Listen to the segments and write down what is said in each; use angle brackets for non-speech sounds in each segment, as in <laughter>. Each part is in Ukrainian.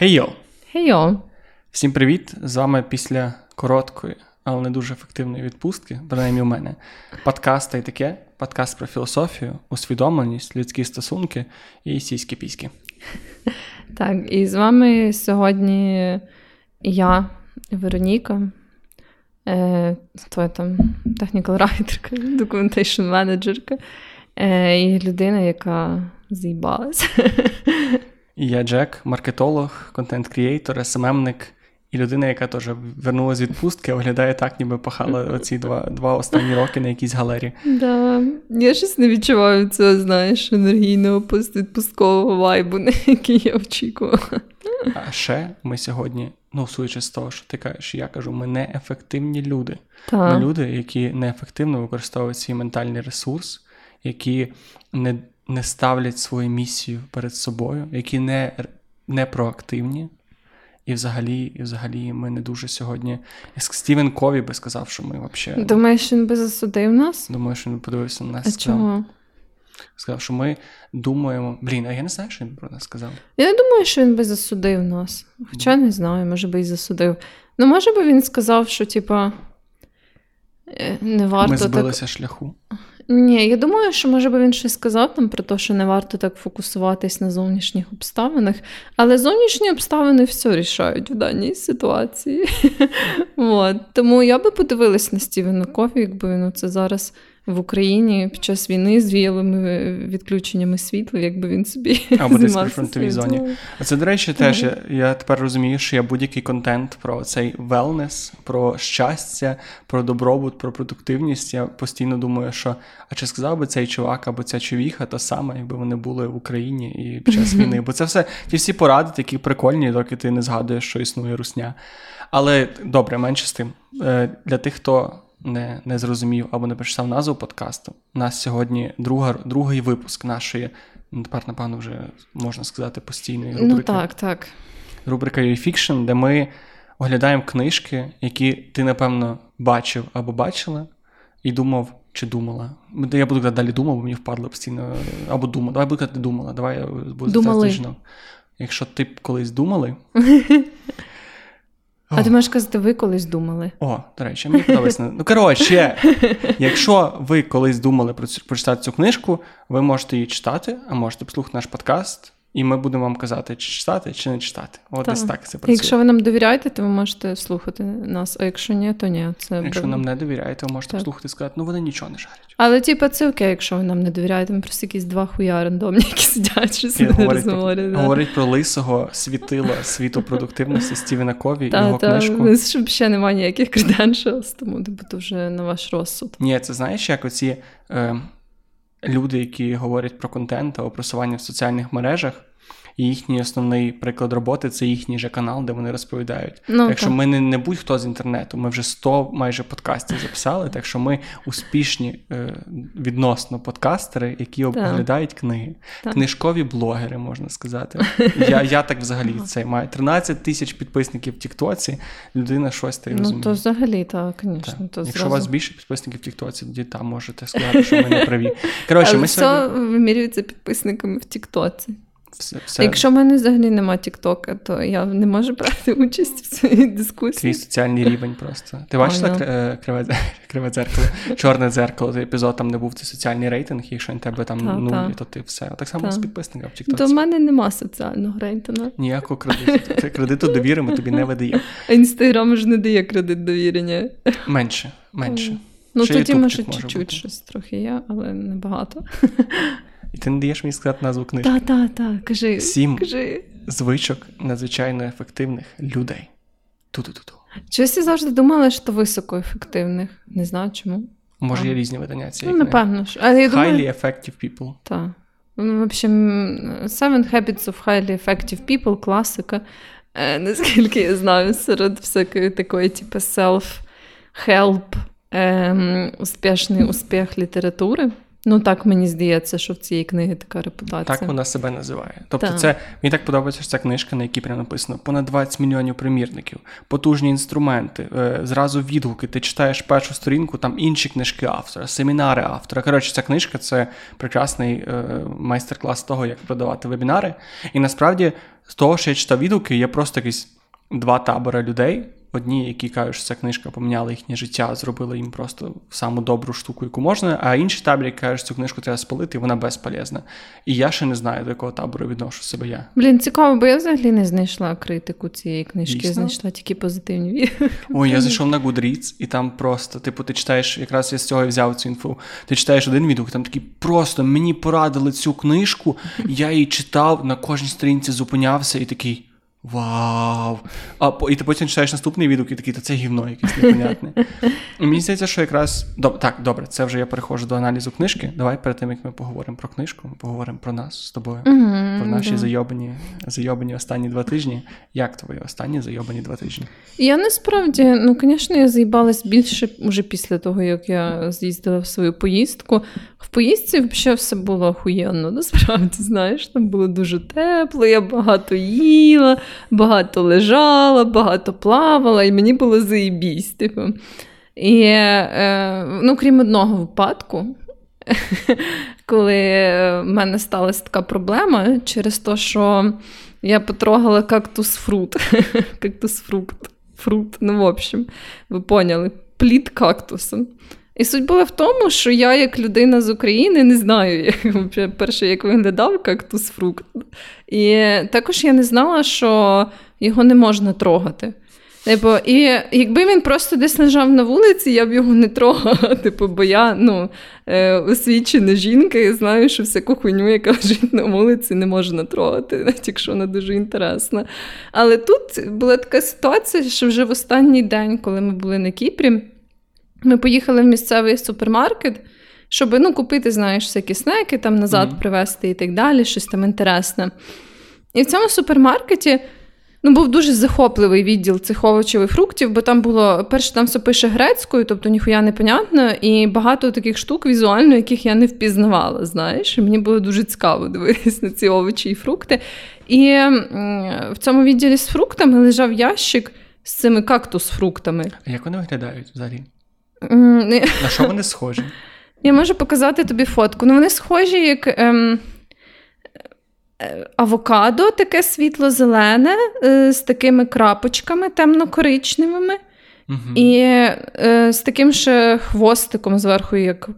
Хей-йо! Хейо! Всім привіт! З вами після короткої, але не дуже ефективної відпустки, принаймні у мене. Подкаст та й таке, подкаст про філософію, усвідомленість, людські стосунки і сільські піськи. <laughs> Так, і з вами сьогодні я, Вероніка, е, хто я там, технікал райтерка, документейшн менеджерка е, і людина, яка з'їбалася. <laughs> І я Джек, маркетолог, content creator, SMM ник і людина, яка теж вернулася з відпустки, виглядає так, ніби пахала оці два два останні роки на якійсь галері. Да, Я щось не відчуваю цього, знаєш, енергійного поствідпусткового вайбу, <laughs> на який я очікувала. А ще ми сьогодні, ну, судячи з того, що ти кажеш, я кажу, ми не ефективні люди. Так. Ми люди, які неефективно використовують свій ментальний ресурс, які не не ставлять свою місію перед собою, які не не проактивні. І взагалі і взагалі ми не дуже сьогодні. Стівен Кові би сказав, що ми взагалі. Думаєш, він би засудив нас? Думаю, що він подивився на нас. А чого? Сказав, що ми думаємо. Блін, а я не знаю, що він про нас сказав. Я не думаю, що він би засудив нас. Хоча не знаю, може би і засудив. Ну, може би він сказав, що, типа, е, не варто. Ми збилися так... шляху. Ні, я думаю, що може би він щось сказав там про те, що не варто так фокусуватись на зовнішніх обставинах, але зовнішні обставини все рішають в даній ситуації. <laughs> Тому я би подивилась на Стівена Кофі, якби він це зараз в Україні під час війни з віялими відключеннями світла, якби він собі або десь при фронтовій зоні. А це, до речі, теж я, я тепер розумію, що я будь-який контент про цей велнес, про щастя, про добробут, про продуктивність. Я постійно думаю, що а чи сказав би цей чувак або ця човіха та саме, якби вони були в Україні і під час <laughs> війни? Бо це все ті всі поради, такі прикольні, доки ти не згадуєш, що існує русня. Але добре, менше з тим. Е, для тих, хто не не зрозумів або не прочитав назву подкасту. У нас сьогодні друга, другий випуск нашої, ну, тепер, напевно, вже можна сказати, постійної рубрики. Ну так, так. Рубрика UFiction, де ми оглядаємо книжки, які ти, напевно, бачив або бачила, і думав. Чи думала? Я буду казати, далі думав, бо мені впадло постійно. Або думала. Давай буду казати, думала. Давай я буду Думали. Якщо ти колись думали, <laughs> а ти можеш казати, ви колись думали? О, до речі, мені подобається. <laughs> Ну, коротше, якщо ви колись думали про прочитати цю книжку, ви можете її читати, а можете послухати наш подкаст. І ми будемо вам казати, чи читати, чи не читати. От десь так це працює. Якщо ви нам довіряєте, то ви можете слухати нас. А якщо ні, то ні. Це Якщо нам не довіряєте, ви можете так. слухати і сказати, ну вони нічого не шарять. Але типу, це окей, якщо ви нам не довіряєте, ми просто якісь два хуя рандомні, які сидять, щось не да. говорить про лисого світила світу продуктивності Стівена Кові та, його та, книжку. Щоб ще немає ніяких credentials, тому типу, то вже на ваш розсуд. Ні, це знаєш, як оці е, люди, які говорять про контент або просування в соціальних мережах. І їхній основний приклад роботи це їхній же канал, де вони розповідають. Ну, так що ми не, не будь-хто з інтернету. Ми вже 100 майже подкастів записали. Так що ми успішні е, відносно подкастери, які оглядають книги, так. книжкові блогери, можна сказати. <laughs> Я я так взагалі це маю 13 тисяч підписників в Тіктоці. Людина щось та й розуміє. Ну то взагалі так, звісно. Так. То Якщо у вас більше підписників в Тіктоці, тоді там можете сказати, що ми не праві. <laughs> Коротше, ми все сьогодні... вимірюється підписниками в Тіктоці. Все, все. Якщо в мене взагалі немає Тіктока, то я не можу брати участь в цій дискусії. Твій соціальний рівень просто. Ти бачила oh, no. криве, <laughs> криве дзеркало, чорне дзеркало, той епізод там не був цей соціальний рейтинг, якщо на тебе там та, нуль, та. то ти все. Так само та. з підписниками в Тіктоці. До мене нема соціального рейтингу. Ніякого кредиту. Кредиту довіри ми тобі не видаємо. А інстаграм ж не дає кредит довірення. Менше, менше. Ну, Ще тоді, може, чуть-чуть щось трохи є, але не багато. І ти не даєш мені сказати назву книжки. Так, так, так, кажи. Сім кажи. звичок надзвичайно ефективних людей. Ту-ту-ту-ту. Чогось я завжди думала, що високоефективних. Не знаю чому. Може, є різні видання цієї Ну, напевно. ж. Але я Highly effective people. Так. Ну, в общем, Seven Habits of Highly Effective People класика. Е, наскільки я знаю, серед всякої такої, типу, self-help, е, успішний успіх літератури. Ну так мені здається, що в цієї книги така репутація. Так вона себе називає. Тобто, так. це мені так подобається що ця книжка, на якій прямо написано понад 20 мільйонів примірників, потужні інструменти, е, зразу відгуки. Ти читаєш першу сторінку, там інші книжки автора, семінари автора. Коротше, ця книжка це прекрасний е, майстер-клас того, як продавати вебінари. І насправді, з того, що я читав відгуки, є просто якісь два табори людей. Одні, які кажуть, що ця книжка поміняла їхнє життя, зробила їм просто саму добру штуку, яку можна, а інші таборі кажуть, що цю книжку треба спалити, і вона безполезна. І я ще не знаю, до якого табору відношу себе я. Блін, цікаво, бо я взагалі не знайшла критику цієї книжки, Дійсно? знайшла тільки позитивні. Ой, я зайшов на Goodreads, і там просто, типу, ти читаєш, якраз я з цього і взяв цю інфу. Ти читаєш один відгук, там такий просто мені порадили цю книжку, я її читав, на кожній сторінці зупинявся і такий. Вау! А і ти потім читаєш наступний відгук і такий, то це гівно якесь непонятне. І <laughs> мені здається, що якраз. Доб... Так, добре, це вже я переходжу до аналізу книжки. Давай перед тим, як ми поговоримо про книжку, ми поговоримо про нас з тобою, mm-hmm, про наші да. зайобані зайобані останні два тижні. Як твої останні зайобані два тижні? Я насправді, ну, звісно, я заїбалась більше уже після того, як я з'їздила в свою поїздку. Поїздці взагалі все було охуєнно, насправді, знаєш, там було дуже тепло, я багато їла багато лежала, багато плавала, і мені було заєбісь. Типу. І, е, ну, крім одного випадку, <laughs> коли в мене сталася така проблема через те, що я потрогала кактус фрут. <laughs> кактус фрукт. Фрут, ну, в общем, ви поняли, плід кактусом. І суть була в тому, що я, як людина з України, не знаю, як, перше, як виглядав кактус фрукт. І також я не знала, що його не можна трогати. Типу, І якби він просто десь лежав на вулиці, я б його не трогала. <laughs> Типу, бо я ну, е, освічена жінка і знаю, що всяку хуйню, яка <laughs> лежить на вулиці, не можна трогати, навіть якщо вона дуже інтересна. Але тут була така ситуація, що вже в останній день, коли ми були на Кіпрі. Ми поїхали в місцевий супермаркет, щоб ну, купити, знаєш, всякі снеки, там назад mm-hmm. привезти і так далі, щось там інтересне. І в цьому супермаркеті ну, був дуже захопливий відділ цих овочів і фруктів, бо там було, перше, там все пише грецькою, тобто ніхуя непонятно, і багато таких штук візуально, яких я не впізнавала. знаєш. І мені було дуже цікаво дивитися <laughs> на ці овочі і фрукти. І в цьому відділі з фруктами лежав ящик з цими кактус-фруктами. А як вони виглядають взагалі? На що вони схожі? <laughs> Я можу показати тобі фотку. Ну, вони схожі, як ем, е, авокадо, таке світло-зелене, е, з такими крапочками темно-коричневими, угу. і е, з таким ще хвостиком зверху, як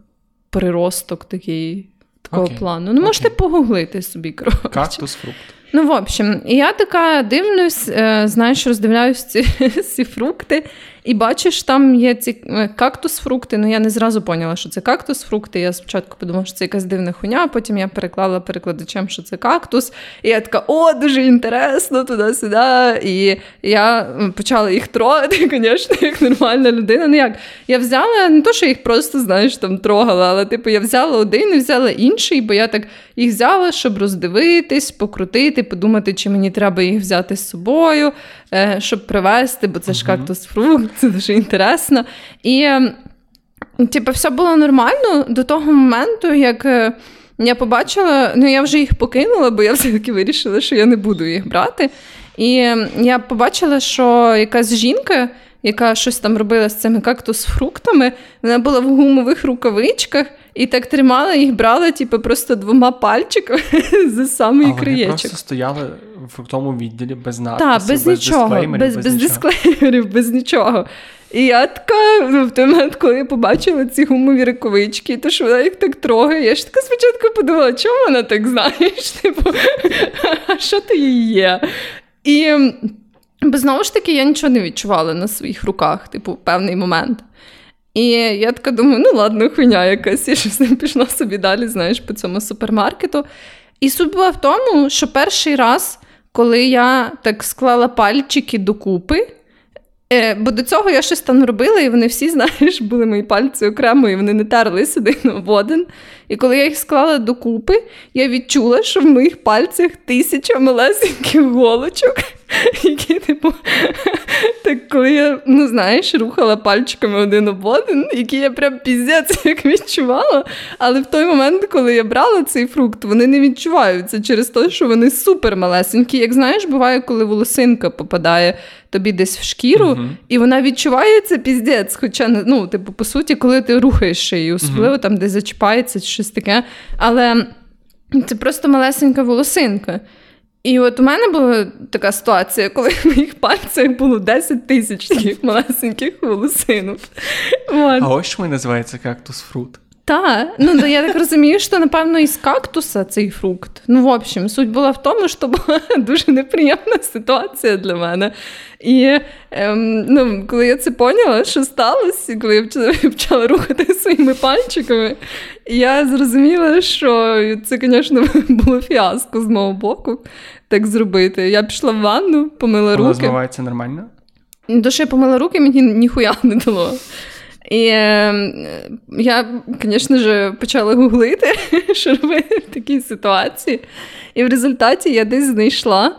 приросток такий такого okay. плану. Ну, okay. можете погуглити собі. коротше. Кактус фрукт. Ну, в общем, я така дивлюсь, е, знаєш, роздивляюсь ці, <laughs> ці фрукти. І бачиш, там є ці е, кактус-фрукти. Ну я не зразу поняла, що це кактус-фрукти. Я спочатку подумала, що це якась дивна хуйня, потім я переклала перекладачем, що це кактус. І я така, о, дуже інтересно, туди-сюди. І я почала їх трогати, <laughs> звісно, як нормальна людина. Ну як? Я взяла не то, що їх просто, знаєш, там трогала, але типу я взяла один і взяла інший, бо я так їх взяла, щоб роздивитись, покрутити, подумати, чи мені треба їх взяти з собою. Е, щоб привезти, бо це ж кактус фрукт, це дуже інтересно. І, типу, все було нормально до того моменту, як. Е, я побачила, ну я вже їх покинула, бо я все-таки вирішила, що я не буду їх брати. І я побачила, що якась жінка, яка щось там робила з цими кактус-фруктами, вона була в гумових рукавичках і так тримала їх, брала, типу, просто двома пальчиками <laughs> за самий краєчок. Вони просто стояли в тому відділі без надписів, Так, без, без нічого, дисклеймерів, без, без, без дисклеймерів, без нічого. І я така, ну, в той момент, коли я побачила ці гумові рукавички, то що вона їх так трогає, я ж така спочатку подумала, чому вона так знаєш? <laughs> Типу, <laughs> а що ти її є? І бо знову ж таки я нічого не відчувала на своїх руках, типу, в певний момент. І я така думаю, ну ладно, хуйня якась, я щось не пішла собі далі, знаєш, по цьому супермаркету. І суть була в тому, що перший раз, коли я так склала пальчики докупи, е, бо до цього я щось там робила, і вони всі, <laughs> знаєш, були мої пальці окремо, і вони не терлися один в один. І коли я їх склала докупи, я відчула, що в моїх пальцях тисяча малесеньких голочок, <laughs> які, типу, <laughs> коли я, ну знаєш, рухала пальчиками один об один, який я прям піздець <laughs> як відчувала. Але в той момент, коли я брала цей фрукт, вони не відчуваються через те, що вони супер малесенькі. Як знаєш, буває, коли волосинка попадає тобі десь в шкіру, uh-huh. і вона відчувається піздець. Хоча, ну, типу, по суті, коли ти рухаєш шиї, особливо uh-huh. там, де зачіпається чи щось таке. Але це просто малесенька волосинка. І от у мене була така ситуація, коли в моїх пальцях було 10 тисяч таких малесеньких волосинок. А ось що називається кактус фрут. Так, ну я так розумію, що напевно із кактуса цей фрукт. Ну, в общем, суть була в тому, що була <laughs> дуже неприємна ситуація для мене. І ем, ну, коли я це поняла, що сталося, коли я <laughs> почала, почала рухати своїми пальчиками, я зрозуміла, що це, звісно, <laughs> було фіаско з мого боку так зробити. Я пішла в ванну, помила Воно руки. Змивається нормально? До що я помила руки, мені ніхуя не дало. І е, я, звісно ж, почала гуглити, <laughs> що робити в такій ситуації. І в результаті я десь знайшла,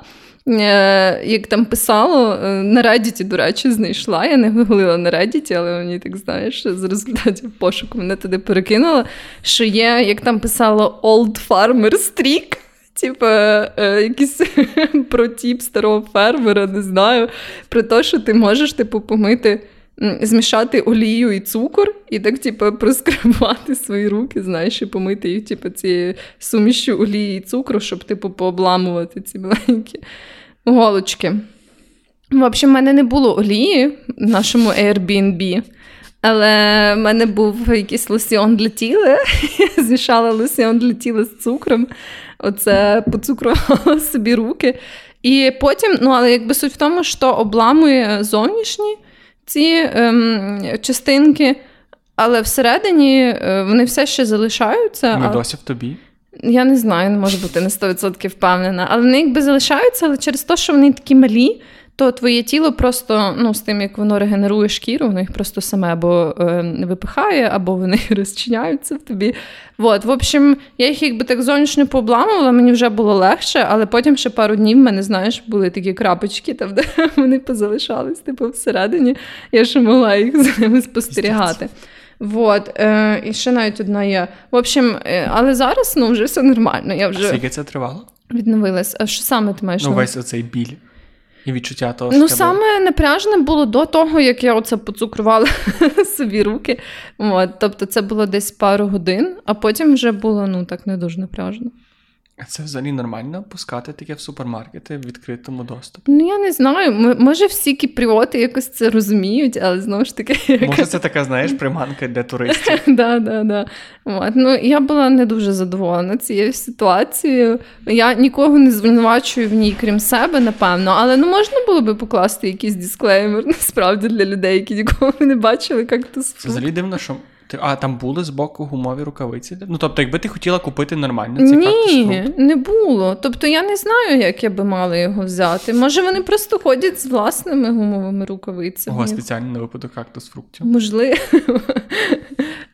е, як там писало, е, на Reddit, до речі, знайшла. Я не гуглила на Reddit, але мені так знаєш, з результатів пошуку мене туди перекинуло, що є, як там писало, Old Farmer Streak. Типа, е, якийсь <laughs> протіп старого фермера, не знаю, про те, що ти можеш типу, помити змішати олію і цукор, і так, типу, проскрабувати свої руки, знаєш, і помити їх, типу, цією сумішю олії і цукру, щоб, типу, пообламувати ці маленькі голочки. В общем, в мене не було олії в нашому Airbnb. Але в мене був якийсь лосьон для тіла. Я <laughs> змішала лосьон для тіла з цукром. Оце поцукрувала <laughs> собі руки. І потім, ну, але якби суть в тому, що обламує зовнішні ці ем, частинки, але всередині е, вони все ще залишаються. Вони досі в тобі. Я не знаю, не можу бути на 100% впевнена. Але вони якби залишаються, але через те, що вони такі малі, то твоє тіло просто ну, з тим, як воно регенерує шкіру, воно їх просто саме або е, випихає, або вони <laughs> розчиняються в тобі. От, В общем, я їх якби так зовнішньо пообламувала, мені вже було легше, але потім ще пару днів в мене, знаєш, були такі крапочки, там, де <laughs> вони позалишались типу, всередині. Я ще могла їх за ними спостерігати. Вот, е, І ще навіть одна є. В общем, е, але зараз ну, вже все нормально. Я вже... Скільки це тривало? Відновилась. А що саме ти маєш? Ну, весь оцей біль. І відчуття того, Ну, саме напряжне було до того, як я оце поцукрувала <laughs> собі руки. От, Тобто це було десь пару годин, а потім вже було ну так не дуже напряжно. Це взагалі нормально пускати таке в супермаркети в відкритому доступі? Ну я не знаю. Може, всі кіпріоти якось це розуміють, але знову ж таки. Може, це така, знаєш, приманка для туристів. <laughs> Да, да, да. От. Ну, Я була не дуже задоволена цією ситуацією. Я нікого не звинувачую в ній, крім себе, напевно. Але ну можна було би покласти якийсь дисклеймер <laughs> насправді для людей, які ніколи не бачили, як то Це взагалі дивно, що а там були з боку гумові рукавиці? Ну, тобто, якби ти хотіла купити нормально, це Ні, не було. Тобто я не знаю, як я би мала його взяти. Може, вони просто ходять з власними гумовими рукавицями. Ого, спеціально на випадок кактус фруктів. Можливо.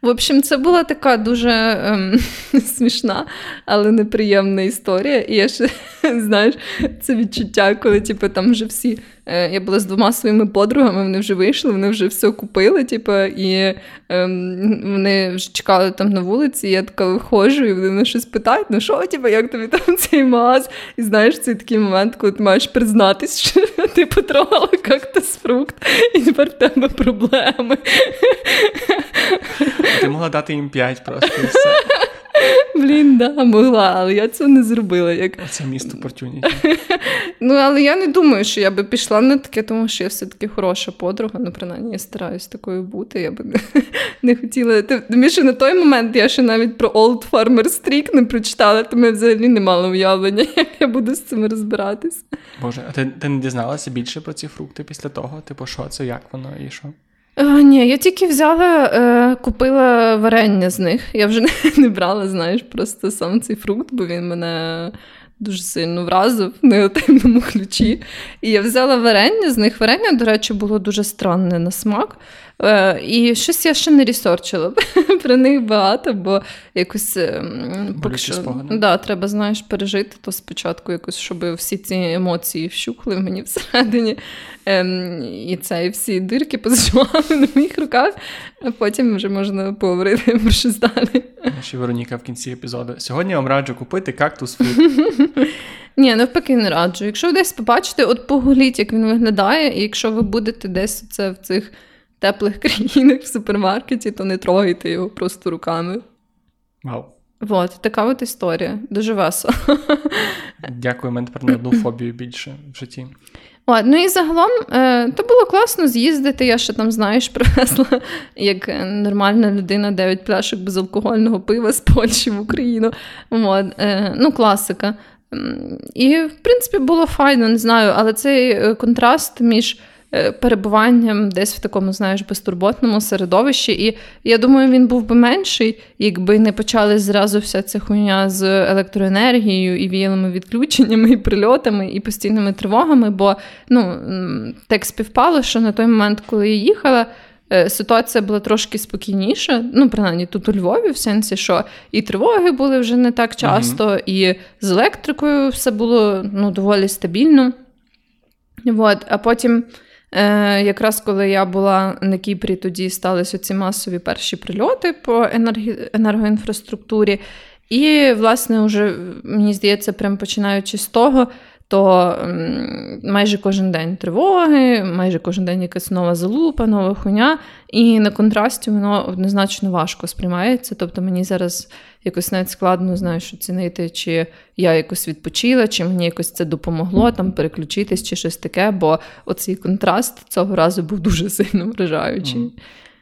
В общем, це була така дуже ем, <laughs> смішна, але неприємна історія. І я ще <laughs> знаєш, це відчуття, коли типу, там вже всі. Е, я була з двома своїми подругами, вони вже вийшли, вони вже все купили, типу, і ем, вони вже чекали там на вулиці. і Я така виходжу, і вони мене щось питають: ну що, типу, як тобі там цей маз? І знаєш, це такий момент, коли ти маєш признатись, що <laughs> ти потрогала кактус фрукт, і тепер в тебе проблеми. Ти могла дати їм п'ять просто і все. Блін, да, могла, але я цього не зробила. Як... Це місто Портюніті. <laughs> Ну, але я не думаю, що я би пішла на таке, тому що я все-таки хороша подруга. Ну, принаймні, я стараюсь такою бути. Я би не, <laughs> не хотіла. Тим що на той момент я ще навіть про Old Farmer Streak не прочитала, тому я взагалі не мала уявлення, <laughs> як я буду з цим розбиратись. Боже, а ти, ти не дізналася більше про ці фрукти після того? Типу, що це, як воно і що? А, е, ні, я тільки взяла, е, купила варення з них. Я вже <laughs> не, не брала, знаєш, просто сам цей фрукт, бо він мене дуже сильно вразив в негативному ключі. І я взяла варення, з них варення, до речі, було дуже странне на смак. Е, і щось я ще не ресерчила <laughs> про них багато, бо якось ем, поки що, да, треба, знаєш, пережити то спочатку, якось, щоб всі ці емоції вщухли в мені всередині. Ем, і це, і всі дирки позаживали на моїх руках, а потім вже можна поговорити про щось далі. Ще Вероніка в кінці епізоду. Сьогодні я вам раджу купити кактус фрут. <laughs> Ні, навпаки, не раджу. Якщо ви десь побачите, от погуліть, як він виглядає, і якщо ви будете десь це в цих теплих <laughs> країнах в супермаркеті, то не трогайте його просто руками. Вау. От, така от історія. Дуже весело. <laughs> Дякую, мене тепер на одну фобію більше в житті. О, ну і загалом е, то було класно з'їздити. Я ще там, знаєш, <laughs> привезла як нормальна людина 9 пляшок безалкогольного пива з Польщі в Україну. От, е, ну, класика. І, в принципі, було файно, не знаю, але цей е, контраст між перебуванням десь в такому, знаєш, безтурботному середовищі. І я думаю, він був би менший, якби не почали зразу вся ця хуйня з електроенергією і віялими відключеннями, і прильотами, і постійними тривогами. Бо ну, так співпало, що на той момент, коли я їхала. Е, ситуація була трошки спокійніша, ну, принаймні тут у Львові, в сенсі, що і тривоги були вже не так часто, mm-hmm. і з електрикою все було ну, доволі стабільно. От, А потім Е, Якраз коли я була на Кіпрі, тоді сталися ці масові перші прильоти по енергі... енергоінфраструктурі. І, власне, вже, мені здається, прям починаючи з того, то майже кожен день тривоги, майже кожен день якась нова залупа, нова хуйня. І на контрасті воно однозначно важко сприймається. Тобто мені зараз якось навіть складно знаєш, оцінити, чи я якось відпочила, чи мені якось це допомогло там переключитись, чи щось таке, бо оцей контраст цього разу був дуже сильно вражаючий. Mm.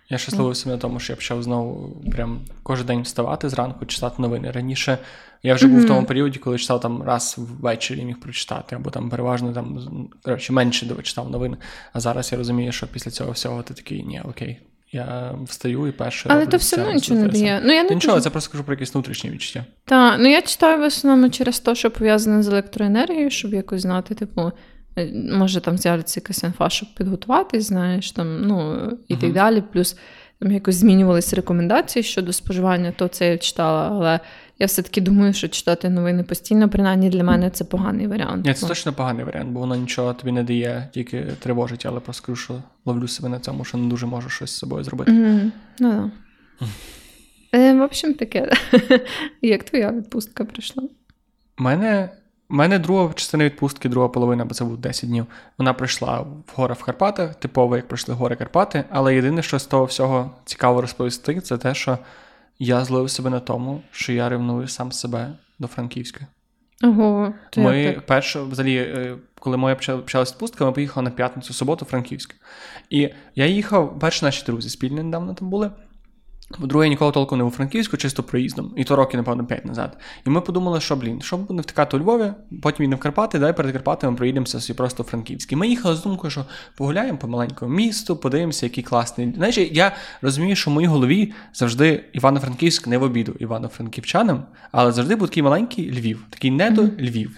Я щасливий себе на тому, що я почав знову прям кожен день вставати зранку, читати новини. Раніше я вже mm-hmm. був в тому періоді, коли читав там раз ввечері міг прочитати, або там переважно там коротше, менше читав новини. А зараз я розумію, що після цього всього ти такий, ні, окей, я встаю і перше. Але то все одно нічого не дає. Ну, я не Нічого, це просто кажу про якісь внутрішні відчуття. Так, ну я читаю в основному через те, що пов'язане з електроенергією, щоб якось знати, типу. Е, може, там з'явиться якась інфа, щоб підготуватись, знаєш, там, ну, і uh-huh. так далі. Плюс там якось змінювалися рекомендації щодо споживання, то це я читала, але я все-таки думаю, що читати новини постійно, принаймні для мене це поганий варіант. Ні, це ну. точно поганий варіант, бо воно нічого тобі не дає, тільки тривожить, але просто скажу, що ловлю себе на цьому, що не дуже можу щось з собою зробити. Mm-hmm. Ну, е, В общем, таке. <laughs> Як твоя відпустка прийшла? У мене мене друга частина відпустки, друга половина, бо це був 10 днів. Вона прийшла в гори в Карпатах, типово, як пройшли гори Карпати. Але єдине, що з того всього цікаво розповісти, це те, що я зловив себе на тому, що я ревную сам себе до Франківська. Ого, то Ми перше, взагалі, е, коли моя почалася відпустка, ми поїхали на п'ятницю, суботу, Франківськ. І я їхав, перші наші друзі спільні недавно там були. По-друге, я ніколи толком не у Франківську, чисто проїздом. І то роки, напевно, 5 назад. І ми подумали, що, блін, що буде втикати у Львові, потім їдемо в Карпати, дай перед Карпатами проїдемося собі просто Франківськ. І Ми їхали з думкою, що погуляємо по маленькому місту, подивимося, який класний. Знаєш, я розумію, що в моїй голові завжди Івано-Франківськ не в обіду івано-франківчанам, але завжди був такий маленький Львів, такий недо Львів.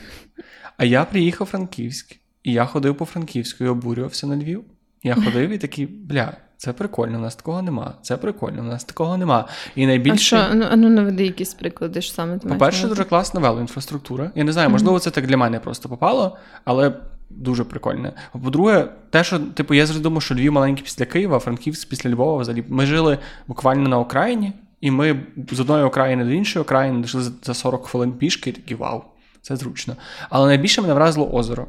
А я приїхав Франківськ, і я ходив по Франківську і обурювався на Львів. Я ходив і такий, бля. Це прикольно, у нас такого нема. Це прикольно, у нас такого нема. І найбільше... А що, ну, ну наведи якісь приклади ж саме. По-перше, дуже класна велоінфраструктура. Я не знаю, можливо, це так для мене просто попало, але дуже прикольне. По-друге, те, що, типу, я завжди думав, що Львів маленький після Києва, Франківськ після Львова взагалі. Ми жили буквально на окраїні, і ми з одної окраїни до іншої окраїни дійшли за 40 хвилин пішки, і такі вау, це зручно. Але найбільше мене вразило озеро.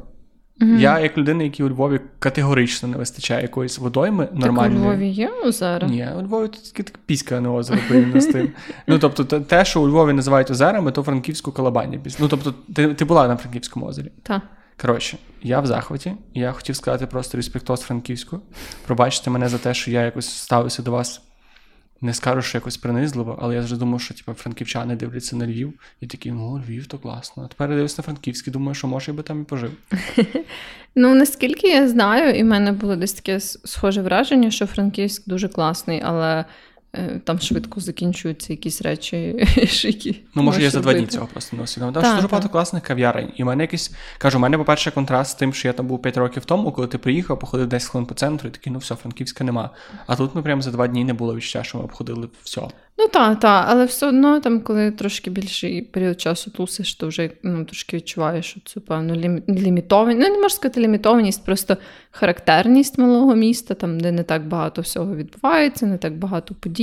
Mm-hmm. Я, як людина, який у Львові категорично не вистачає якоїсь водойми нормальної. Так у Львові є озера? Ні, у Львові тут тільки піська, а не озеро порівняно з тим. <laughs> Ну, тобто, те, що у Львові називають озерами, то Франківську колобання. Ну, тобто, ти ти була на Франківському озері. Так. Коротше, я в захваті, я хотів сказати просто респектос Франківську. Пробачте мене за те, що я якось ставився до вас не скажу, що якось принизливо, але я вже думав, що типу, франківчани дивляться на Львів і такі, ну, Львів, то класно. А тепер я дивлюсь на Франківський, думаю, що може я би там і пожив. <laughs> Ну, наскільки я знаю, і в мене було десь таке схоже враження, що Франківськ дуже класний, але там швидко закінчуються якісь речі. <laughs> які Ну, може, я за два дні цього просто не усвідомив. Дуже багато класних кав'ярень. І в мене якийсь кажу, у мене, по-перше, контраст з тим, що я там був 5 років тому, коли ти приїхав, походив 10 хвилин по центру, і такий, ну все, Франківська нема. А тут ми прямо за два дні не було відчуття, що ми обходили все. Ну так, так, але все одно, там, коли трошки більший період часу тусиш, то вже ну, трошки відчуваєш цю певну лімітованість. Ну, не можна сказати лімітованість, просто характерність малого міста, там, де не так багато всього відбувається, не так багато подій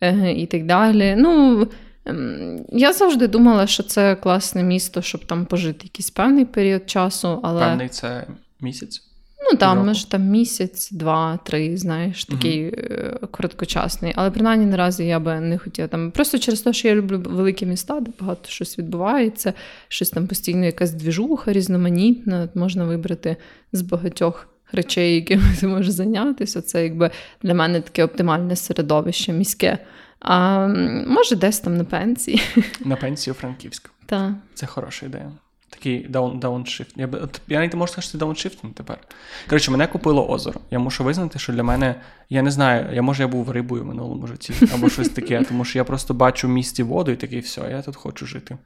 е, і так далі. Ну, ем, я завжди думала, що це класне місто, щоб там пожити якийсь певний період часу. але... Певний це місяць? Ну там може там місяць, два, три, знаєш, такий uh короткочасний. Але принаймні наразі я би не хотіла там. Просто через те, що я люблю великі міста, де багато щось відбувається, щось там постійно, якась двіжуха, різноманітна. Можна вибрати з багатьох речей, якими ти можеш зайнятися. Це якби для мене таке оптимальне середовище міське. А може, десь там на пенсії. На пенсію Франківську. Так. Це хороша ідея. Такий даун, дауншифт. Я я навіть не можу сказати, що це дауншифтинг тепер. Коротше, мене купило озеро. Я мушу визнати, що для мене, я не знаю, я може я був рибою в минулому житті або щось таке, тому що я просто бачу в місті воду і такий, все, я тут хочу жити.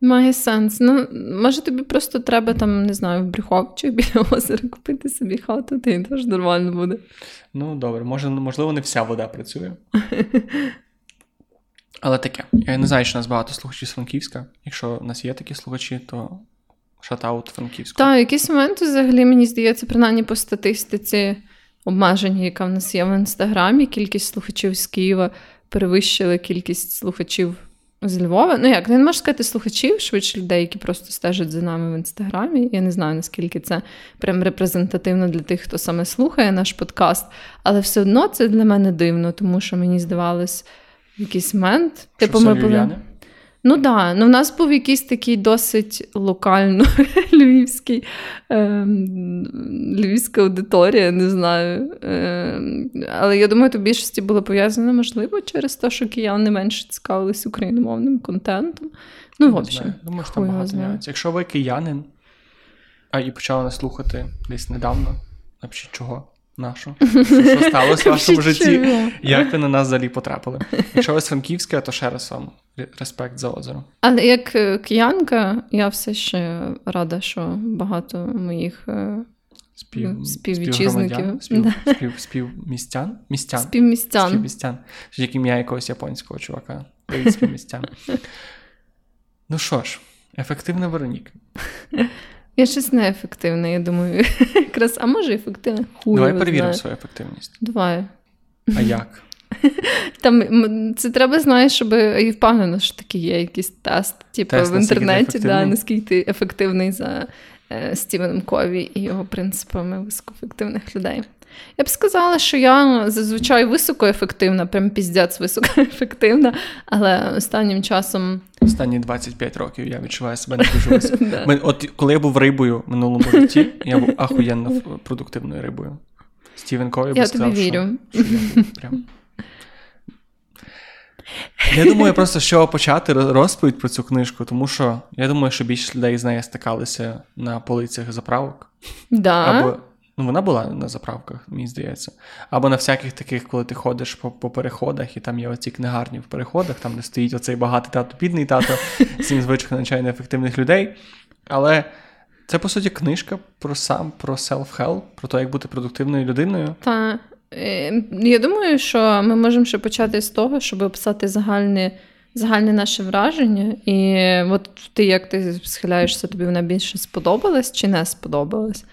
Має сенс. Ну, може, тобі просто треба там, не знаю, в Брюховичі біля озера купити собі хату, то теж нормально буде. Ну, добре, може, можливо, не вся вода працює. <laughs> Але таке. Я не знаю, що нас багато слухачів з Франківська. Якщо у нас є такі слухачі, то шатаут Франківську. Так, якісь моменти взагалі, мені здається, принаймні по статистиці обмеження, яка в нас є в інстаграмі, кількість слухачів з Києва перевищили кількість слухачів з Львова. Ну як, не можу сказати слухачів, швидше людей, які просто стежать за нами в інстаграмі. Я не знаю, наскільки це прям репрезентативно для тих, хто саме слухає наш подкаст, але все одно це для мене дивно, тому що мені здавалось в якийсь момент. Типу, ми були. Ну так, да. ну в нас був якийсь такий досить локально <laughs> львівський, е, львівська аудиторія, не знаю. Е, але я думаю, то в більшості було пов'язано, можливо, через те, що кияни менше цікавились україномовним контентом. Ну, в общем, Думаю, що там багато нюансів. Якщо ви киянин, а і почали нас слухати десь недавно, напишіть чого нашу. Що сталося в вашому житті? Як ви на нас взагалі потрапили? Якщо ви з Франківська, то ще раз вам респект за озеро. Але як е, киянка, я все ще рада, що багато моїх е, Спів, співвітчизників. Спів, да. спів, співмістян? Містян. Співмістян. Співмістян. Як ім'я якогось японського чувака. Співмістян. ну що ж, ефективна Вероніка. Я щось неефективне, я думаю. <laughs> Якраз, А може ефективне? Хуй Давай перевіримо свою ефективність. Давай. А як? <laughs> Там Це треба, знаєш, щоб і впевнено, що таки є якийсь тест, типу тест, в інтернеті, да, наскільки ти ефективний за е, Стівеном Кові і його принципами високоефективних людей. Я б сказала, що я зазвичай високоефективна, прям піздець високоефективна, але останнім часом. Останні 25 років я відчуваю себе не дуже високо. <laughs> От коли я був рибою в минулому житті, я був ахуєнно продуктивною рибою. Стівен Кові би сказав, тобі вірю. Що, що я прям... Я думаю, просто що почати розповідь про цю книжку, тому що я думаю, що більшість людей з нею стикалися на полицях заправок. Да. Або Ну, вона була на заправках, мені здається. Або на всяких таких, коли ти ходиш по по переходах, і там є оці книгарні в переходах, там де стоїть оцей багатий тато, бідний тато, <laughs> сім звичок надзвичайно ефективних людей. Але це, по суті, книжка про сам про self-help, про те, як бути продуктивною людиною. Так. Е, я думаю, що ми можемо ще почати з того, щоб описати загальне. Загальне наше враження, і от ти як ти схиляєшся, тобі вона більше сподобалась чи не сподобалась?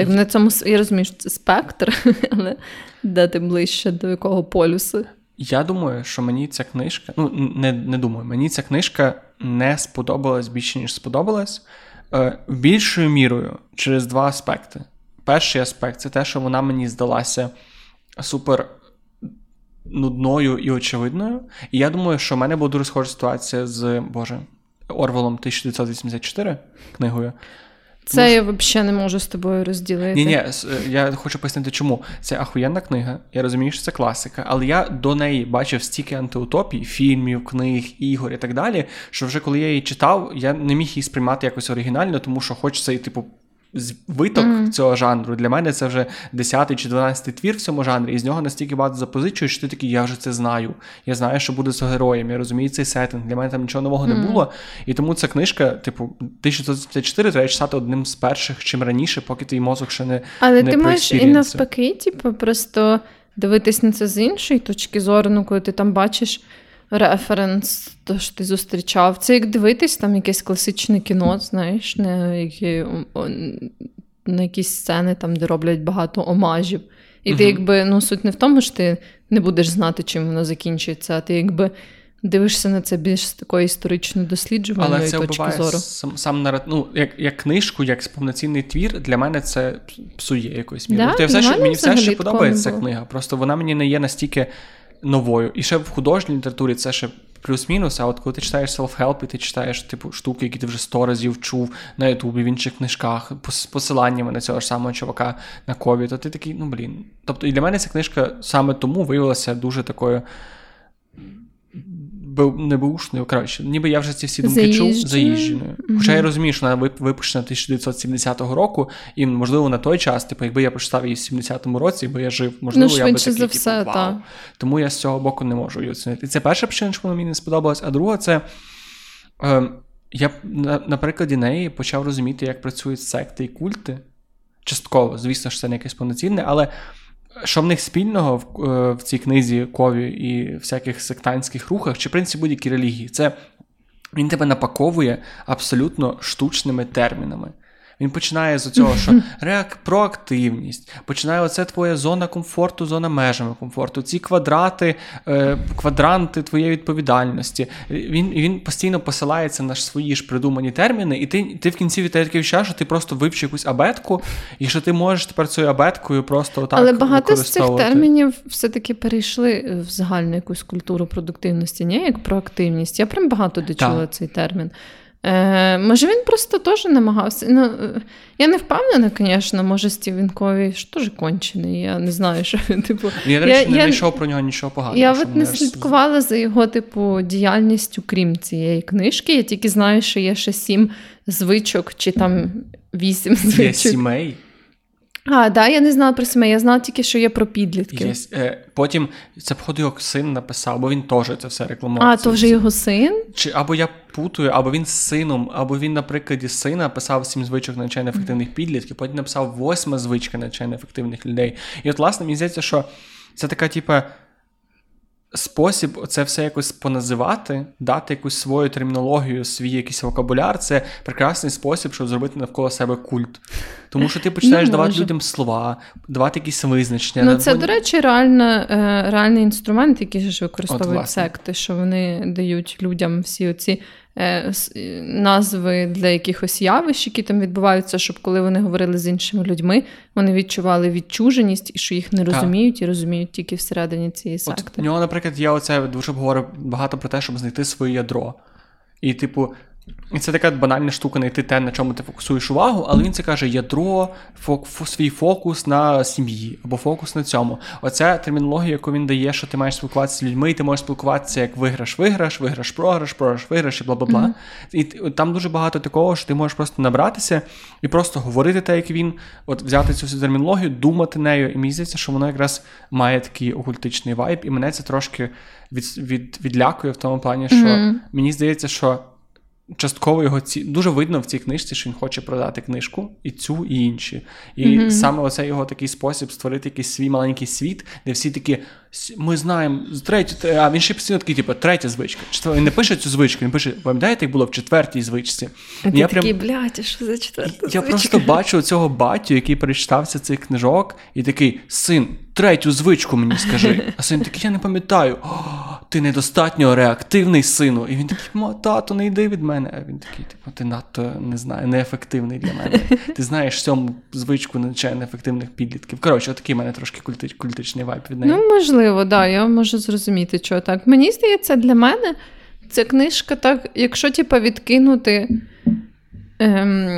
Так на цьому я розумію, що це спектр, <laughs> але де ти ближче до якого полюсу? Я думаю, що мені ця книжка, ну не не думаю, мені ця книжка не сподобалась більше, ніж сподобалась. Е, Більшою мірою через два аспекти. Перший аспект це те, що вона мені здалася супер нудною і очевидною. І я думаю, що в мене була дуже схожа ситуація з Боже, Орвелом 1984 книгою. Це Може... я взагалі не можу з тобою розділити. Ні, ні, е, я хочу пояснити, чому. Це ахуєнна книга, я розумію, що це класика, але я до неї бачив стільки антиутопій, фільмів, книг, ігор і так далі. Що вже коли я її читав, я не міг її сприймати якось оригінально, тому що хочеться, типу, виток mm-hmm. цього жанру. Для мене це вже 10 чи 12 твір в цьому жанрі, і з нього настільки багато запозичуєш, що ти такий, я вже це знаю. Я знаю, що буде з героєм, я розумію цей сеттинг. Для мене там нічого нового mm-hmm. не було. І тому ця книжка, типу, 1954 треба читати одним з перших, чим раніше, поки твій мозок ще не. Але не ти можеш і навпаки, типу, просто дивитись на це з іншої точки зору, ну, коли ти там бачиш референс, то що ти зустрічав. Це як дивитись там якесь класичне кіно, знаєш, на які, на якісь сцени, там, де роблять багато омажів. І ти, якби, ну, суть не в тому, що ти не будеш знати, чим воно закінчується, а ти якби. Дивишся на це більш з такої історично досліджувальної Але це точки зору. Сам сам нарад... ну, як як книжку, як повноцінний твір, для мене це псує якоюсь мірою. Да, тобто, все, мені все ще подобається ця книга. Просто вона мені не є настільки новою. І ще в художній літературі це ще плюс-мінус. А от коли ти читаєш self-help, і ти читаєш типу штуки, які ти вже сто разів чув на Ютубі, в інших книжках, з посиланнями на цього ж самого чувака на кові, то ти такий, ну блін. Тобто, і для мене ця книжка саме тому виявилася дуже такою не бушною, коротше, ніби я вже ці всі думки чув заїждженою. Mm-hmm. Хоча я розумію, що вона випущена 1970 року, і, можливо, на той час, типу, якби я прочитав її в 70-му році, якби я жив, можливо, ну, я би такий, за все, типу, вау. Та. Тому я з цього боку не можу її оцінити. І це перша причина, чому мені не сподобалось, а друга це. Е, я на, на прикладі неї почав розуміти, як працюють секти і культи. Частково, звісно, що це не якесь повноцінне, але що в них спільного в, е, в цій книзі Кові і всяких сектантських рухах, чи в принципі будь-які релігії, це він тебе напаковує абсолютно штучними термінами. Він починає з цього, що <laughs> реак, проактивність, починає оце твоя зона комфорту, зона межами комфорту, ці квадрати, е, квадранти твоєї відповідальності. Він він постійно посилається на свої ж придумані терміни, і ти ти в кінці від такий що ти просто вивчив якусь абетку, і що ти можеш тепер цією абеткою просто отак Але багато з цих термінів все-таки перейшли в загальну якусь культуру продуктивності, ні? як проактивність. Я прям багато дочула цей термін. Е, Може, він просто теж намагався. Ну, е, Я не впевнена, звісно, може, Стівен Кові ж теж кончений. Я не знаю, що він типу. Я, я, не знайшов про нього нічого поганого. Я от не слідкувала за його, типу, діяльністю, крім цієї книжки. Я тільки знаю, що є ще сім звичок, чи там вісім звичок. Є сімей. А, да, я не знала про сімей, я знала тільки, що є про підлітки. Є, е, Потім це, походу, його син написав, бо він теж це все рекламував. А, то вже його син? Чи Або я путаю, або він з сином, або він, на прикладі сина писав сім звичок навчання ефективних підлітків, потім написав восьма звичка навчання ефективних людей. І от, власне, мені здається, що це така, типа спосіб це все якось поназивати, дати якусь свою термінологію, свій якийсь вокабуляр це прекрасний спосіб, щоб зробити навколо себе культ. Тому що ти починаєш давати людям слова, давати якісь визначення. Ну, це, до речі, реально, е, реальний інструмент, який ж використовують От, секти, що вони дають людям всі оці назви для якихось явищ, які там відбуваються, щоб коли вони говорили з іншими людьми, вони відчували відчуженість і що їх не розуміють, так. і розуміють тільки всередині цієї секти. От У нього, наприклад, я оце дуже говорю багато про те, щоб знайти своє ядро. І, типу, і це така банальна штука знайти те, на чому ти фокусуєш увагу, але він це каже: ядро, фок, свій фокус на сім'ї або фокус на цьому. Оця термінологія, яку він дає, що ти маєш спілкуватися з людьми, і ти можеш спілкуватися як виграш-виграш, виграш-програш, програш-виграш і бла бла бла. Mm-hmm. І там дуже багато такого, що ти можеш просто набратися і просто говорити так, як він, от взяти цю всю термінологію, думати нею. І мені здається, що воно якраз має такий окультичний вайб, і мене це трошки від, від, відлякує в тому плані, що mm-hmm. мені здається, що частково його ці дуже видно в цій книжці, що він хоче продати книжку і цю, і інші. І mm-hmm. саме оце його такий спосіб створити якийсь свій маленький світ, де всі такі. Ми знаємо третю, а він ще постійно такий, типу, третя звичка. Він не пише цю звичку, він пише, пам'ятаєте, як було в четвертій звичці. А ти я такий, прям... блядь, що за четверта Я просто бачу цього батю, який перечитався цих книжок, і такий син, третю звичку мені скажи. А син такий, я не пам'ятаю. О, ти недостатньо реактивний сину. І він такий, тато, не йди від мене. А він такий, типу, ти надто не знаю, неефективний для мене. Ти знаєш цьому звичку надзвичайно ефективних підлітків. Коротше, отакий в мене трошки культи... культичний вайп від неї. Ну, можливо, да, я можу зрозуміти, що так. Мені здається, для мене ця книжка так, якщо типу, відкинути. Ем,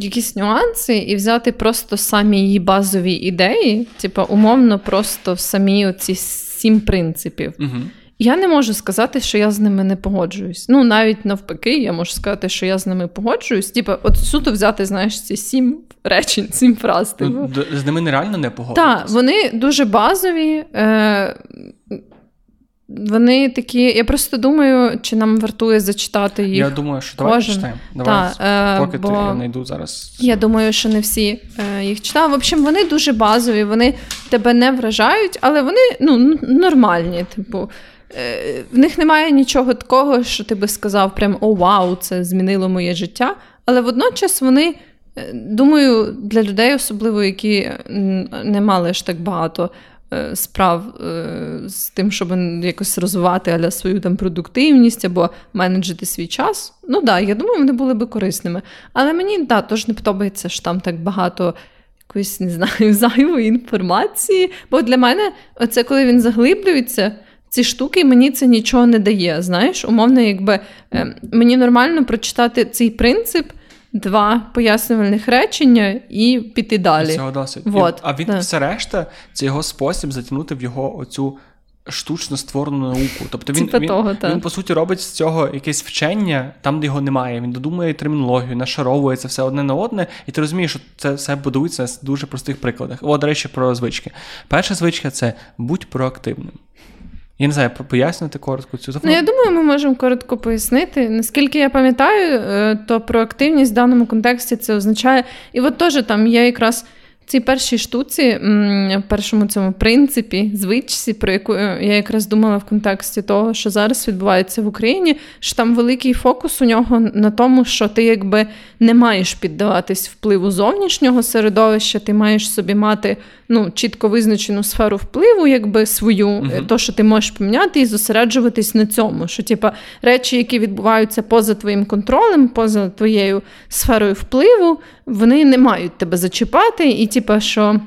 якісь нюанси і взяти просто самі її базові ідеї, типу, умовно, просто самі оці сім принципів. Угу Я не можу сказати, що я з ними не погоджуюсь. Ну, навіть навпаки, я можу сказати, що я з ними погоджуюсь. Типа, от суто взяти, знаєш, ці сім речень, сім фраз. Типу. З ними нереально не погодитись. Так, вони дуже базові. Е- вони такі, я просто думаю, чи нам вартує зачитати їх. Я думаю, що давай читаємо. Давай, Та, поки бо... ти я знайду зараз. Я думаю, що не всі е, їх читали. В общем, вони дуже базові, вони тебе не вражають, але вони ну, нормальні. Типу, е, в них немає нічого такого, що ти би сказав, прям о, вау, це змінило моє життя. Але водночас вони. Е, думаю, для людей, особливо які не мали ж так багато Е, справ е, з тим, щоб якось розвивати аля свою там продуктивність або менеджити свій час. Ну так, я думаю, вони були би корисними. Але мені да, теж не подобається, що там так багато. Якоїсь, не знаю, <laughs> зайвої інформації. Бо для мене, це коли він заглиблюється, ці штуки мені це нічого не дає. Знаєш, умовно, якби е, мені нормально прочитати цей принцип два пояснювальних речення і піти далі. Цього досить. Вот. А він да. все решта, це його спосіб затягнути в його оцю. Штучно створену науку. Тобто він, він, того, він, він, по суті, робить з цього якесь вчення там, де його немає. Він додумує термінологію, нашаровує це все одне на одне, і ти розумієш, що це все будується з дуже простих прикладах. О, до речі, про звички. Перша звичка це будь проактивним. Я не знаю, пояснити коротко цю Ну, Я думаю, ми можемо коротко пояснити. Наскільки я пам'ятаю, е, то проактивність в даному контексті це означає. І от теж там є якраз цій першій штуці, в першому цьому принципі, звичці, про яку е, я якраз думала в контексті того, що зараз відбувається в Україні, що там великий фокус у нього на тому, що ти якби не маєш піддаватись впливу зовнішнього середовища, ти маєш собі мати ну, чітко визначену сферу впливу, якби свою, uh то, що ти можеш поміняти, і зосереджуватись на цьому. Що, типа, речі, які відбуваються поза твоїм контролем, поза твоєю сферою впливу, вони не мають тебе зачіпати, і типа, що.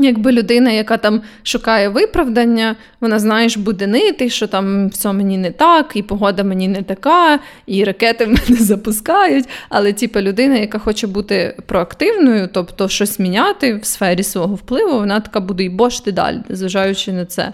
Якби людина, яка там шукає виправдання, вона, знаєш, буде нити, що там все мені не так, і погода мені не така, і ракети в мене <laughs> запускають. Але, типу, людина, яка хоче бути проактивною, тобто щось міняти в сфері свого впливу, вона така буде і бошти далі, зважаючи на це.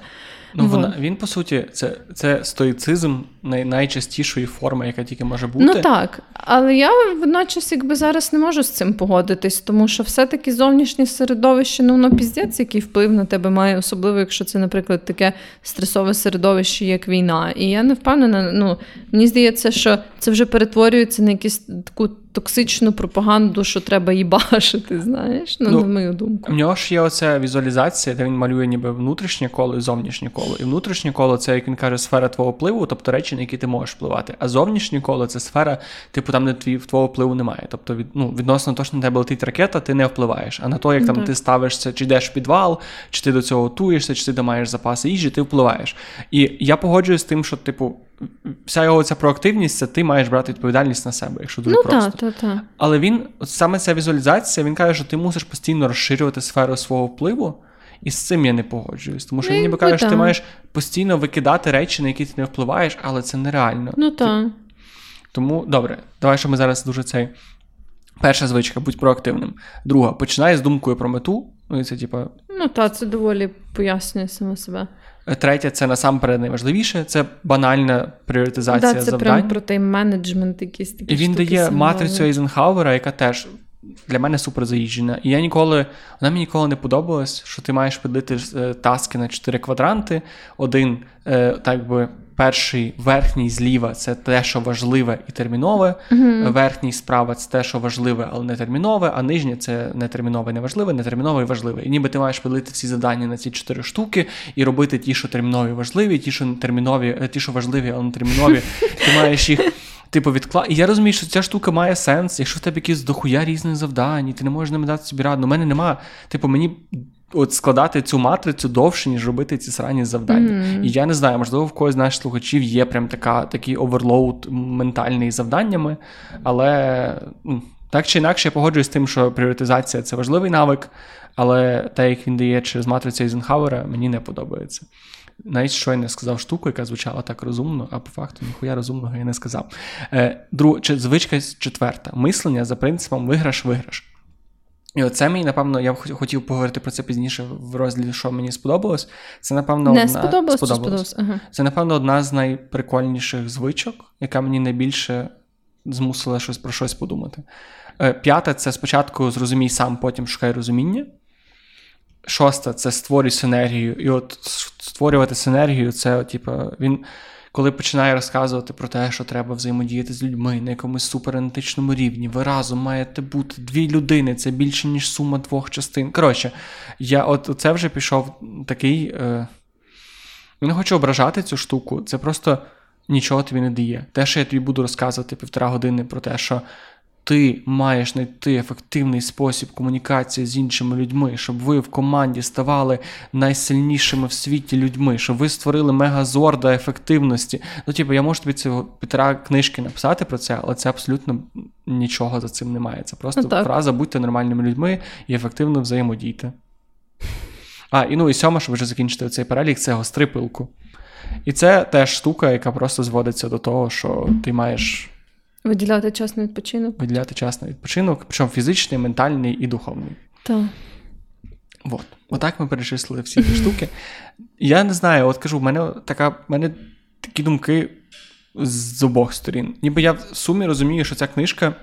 Ну, вона, він, по суті, це це стоїцизм най, найчастішої форми, яка тільки може бути. Ну так. Але я водночас якби зараз не можу з цим погодитись, тому що все-таки зовнішнє середовище, ну воно піздець, який вплив на тебе має, особливо, якщо це, наприклад, таке стресове середовище, як війна. І я не впевнена, ну мені здається, що це вже перетворюється на якусь таку токсичну пропаганду, що треба їбашити, знаєш, ну, ну на мою думку. У нього ж є оця візуалізація, де він малює ніби внутрішнє коло і зовнішнє коло. І внутрішнє коло це, як він каже, сфера твого впливу, тобто речі, на які ти можеш впливати. А зовнішнє коло це сфера, типу, там, де твій твого впливу немає. Тобто, від, ну, відносно того, що на тебе летить ракета, ти не впливаєш. А на то, як там так. ти ставишся, чи йдеш в підвал, чи ти до цього готуєшся, чи ти маєш запаси їжі, ти впливаєш. І я погоджуюсь з тим, що, типу вся його ця проактивність, це ти маєш брати відповідальність на себе, якщо дуже ну, просто. Та, та, та. Але він, от саме ця візуалізація, він каже, що ти мусиш постійно розширювати сферу свого впливу. І з цим я не погоджуюсь. Тому що він ніби каже, що ти маєш постійно викидати речі, на які ти не впливаєш, але це нереально. Ну так. Тому добре, давай що ми зараз дуже цей. Перша звичка, будь проактивним. Друга, починай з думкою про мету. Ну, і це, типа... Ну, так, це доволі пояснює саме себе. Третє, це насамперед найважливіше, це банальна пріоритизація да, це завдань. прям про тайм-менеджмент якийсь такий. І він дає матрицю Ейзенхауера, яка теж для мене супер заїжджена. І я ніколи, вона мені ніколи не подобалась, що ти маєш поділити е, таски на чотири квадранти. Один, е, так би, перший верхній зліва це те, що важливе і термінове. Uh-huh. Верхній справа це те, що важливе, але не термінове, а нижнє це не термінове, не важливе, не термінове і важливе. І ніби ти маєш поділити всі завдання на ці чотири штуки і робити ті, що термінові важливі, ті, що термінові, е, ті, що важливі, але не термінові. Ти маєш їх. Типу, відкла... І я розумію, що ця штука має сенс, якщо в тебе якісь дохуя різних завдань, і ти не можеш ними дати собі раду. У мене нема. Типу, мені от складати цю матрицю довше, ніж робити ці срані завдання. Mm-hmm. І я не знаю, можливо, в когось з наших слухачів є прям така, такий overload ментальний завданнями, але ну, так чи інакше я погоджуюсь з тим, що пріоритизація це важливий навик, але те, як він дає через матрицю Ейзенхауера, мені не подобається. Навіть щойно сказав штуку, яка звучала так розумно, а по факту ніхуя розумного я не сказав. Е, Друг, звичка четверта. Мислення за принципом виграш-виграш. І оце мені, напевно, я хотів поговорити про це пізніше в розділі, що мені сподобалось. Це, напевно, Не одна... сподобалось, сподобалось. сподобалось. Ага. Це, напевно, одна з найприкольніших звичок, яка мені найбільше змусила щось про щось подумати. Е, п'яте це спочатку зрозумій сам, потім шукай розуміння. Шосте це створюй синергію. І от створювати синергію, це, типу, він коли починає розказувати про те, що треба взаємодіяти з людьми на якомусь суперанетичному рівні, ви разом маєте бути дві людини, це більше, ніж сума двох частин. Коротше, я от це вже пішов такий. Е... Не хочу ображати цю штуку, це просто нічого тобі не дає. Те, що я тобі буду розказувати півтора години про те, що ти маєш знайти ефективний спосіб комунікації з іншими людьми, щоб ви в команді ставали найсильнішими в світі людьми, щоб ви створили мегазорда ефективності. Ну, типу, я можу тобі це півтора книжки написати про це, але це абсолютно нічого за цим немає. Це просто ну, фраза будьте нормальними людьми і ефективно взаємодійте. А, і ну і сьома, щоб вже закінчити цей перелік, це гостри пилку. І це теж штука, яка просто зводиться до того, що ти маєш. Виділяти час на відпочинок. Виділяти час на відпочинок, причому фізичний, ментальний і духовний. Так. От. Отак ми перечислили всі ці штуки. Я не знаю, от кажу, в мене така, в мене такі думки з обох сторін. Ніби я в сумі розумію, що ця книжка.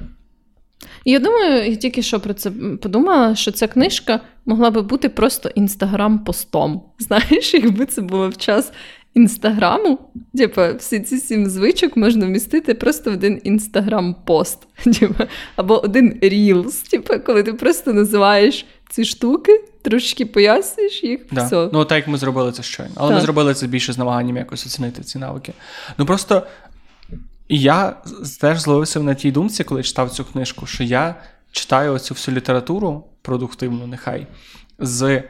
Я думаю, я тільки що про це подумала, що ця книжка могла би бути просто інстаграм-постом. Знаєш, якби це було в час інстаграму, типу, всі ці сім звичок можна вмістити просто в один інстаграм-пост, <laughs> типу, або один рілс, типу, коли ти просто називаєш ці штуки, трошки пояснюєш їх. Да. все. Ну, так як ми зробили це щойно. Але так. ми зробили це більше з намаганням якось оцінити ці навики. Ну просто я теж зловився на тій думці, коли читав цю книжку, що я читаю оцю всю літературу продуктивну, нехай, з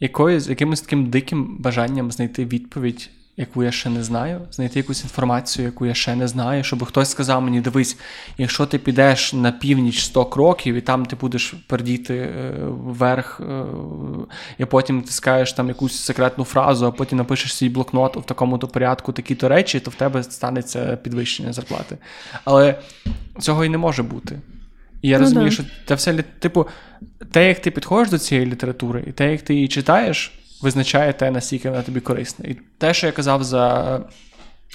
якоюсь якимось таким диким бажанням знайти відповідь яку я ще не знаю, знайти якусь інформацію, яку я ще не знаю, щоб хтось сказав мені: дивись, якщо ти підеш на північ 100 кроків, і там ти будеш пердіти е, вверх, е, і потім ти скажеш там якусь секретну фразу, а потім напишеш свій блокнот в такому-то порядку, такі-то речі, то в тебе станеться підвищення зарплати. Але цього і не може бути. І я ну, розумію, да. що це все типу, те, як ти підходиш до цієї літератури, і те, як ти її читаєш визначає те, наскільки вона тобі корисна. І те, що я казав за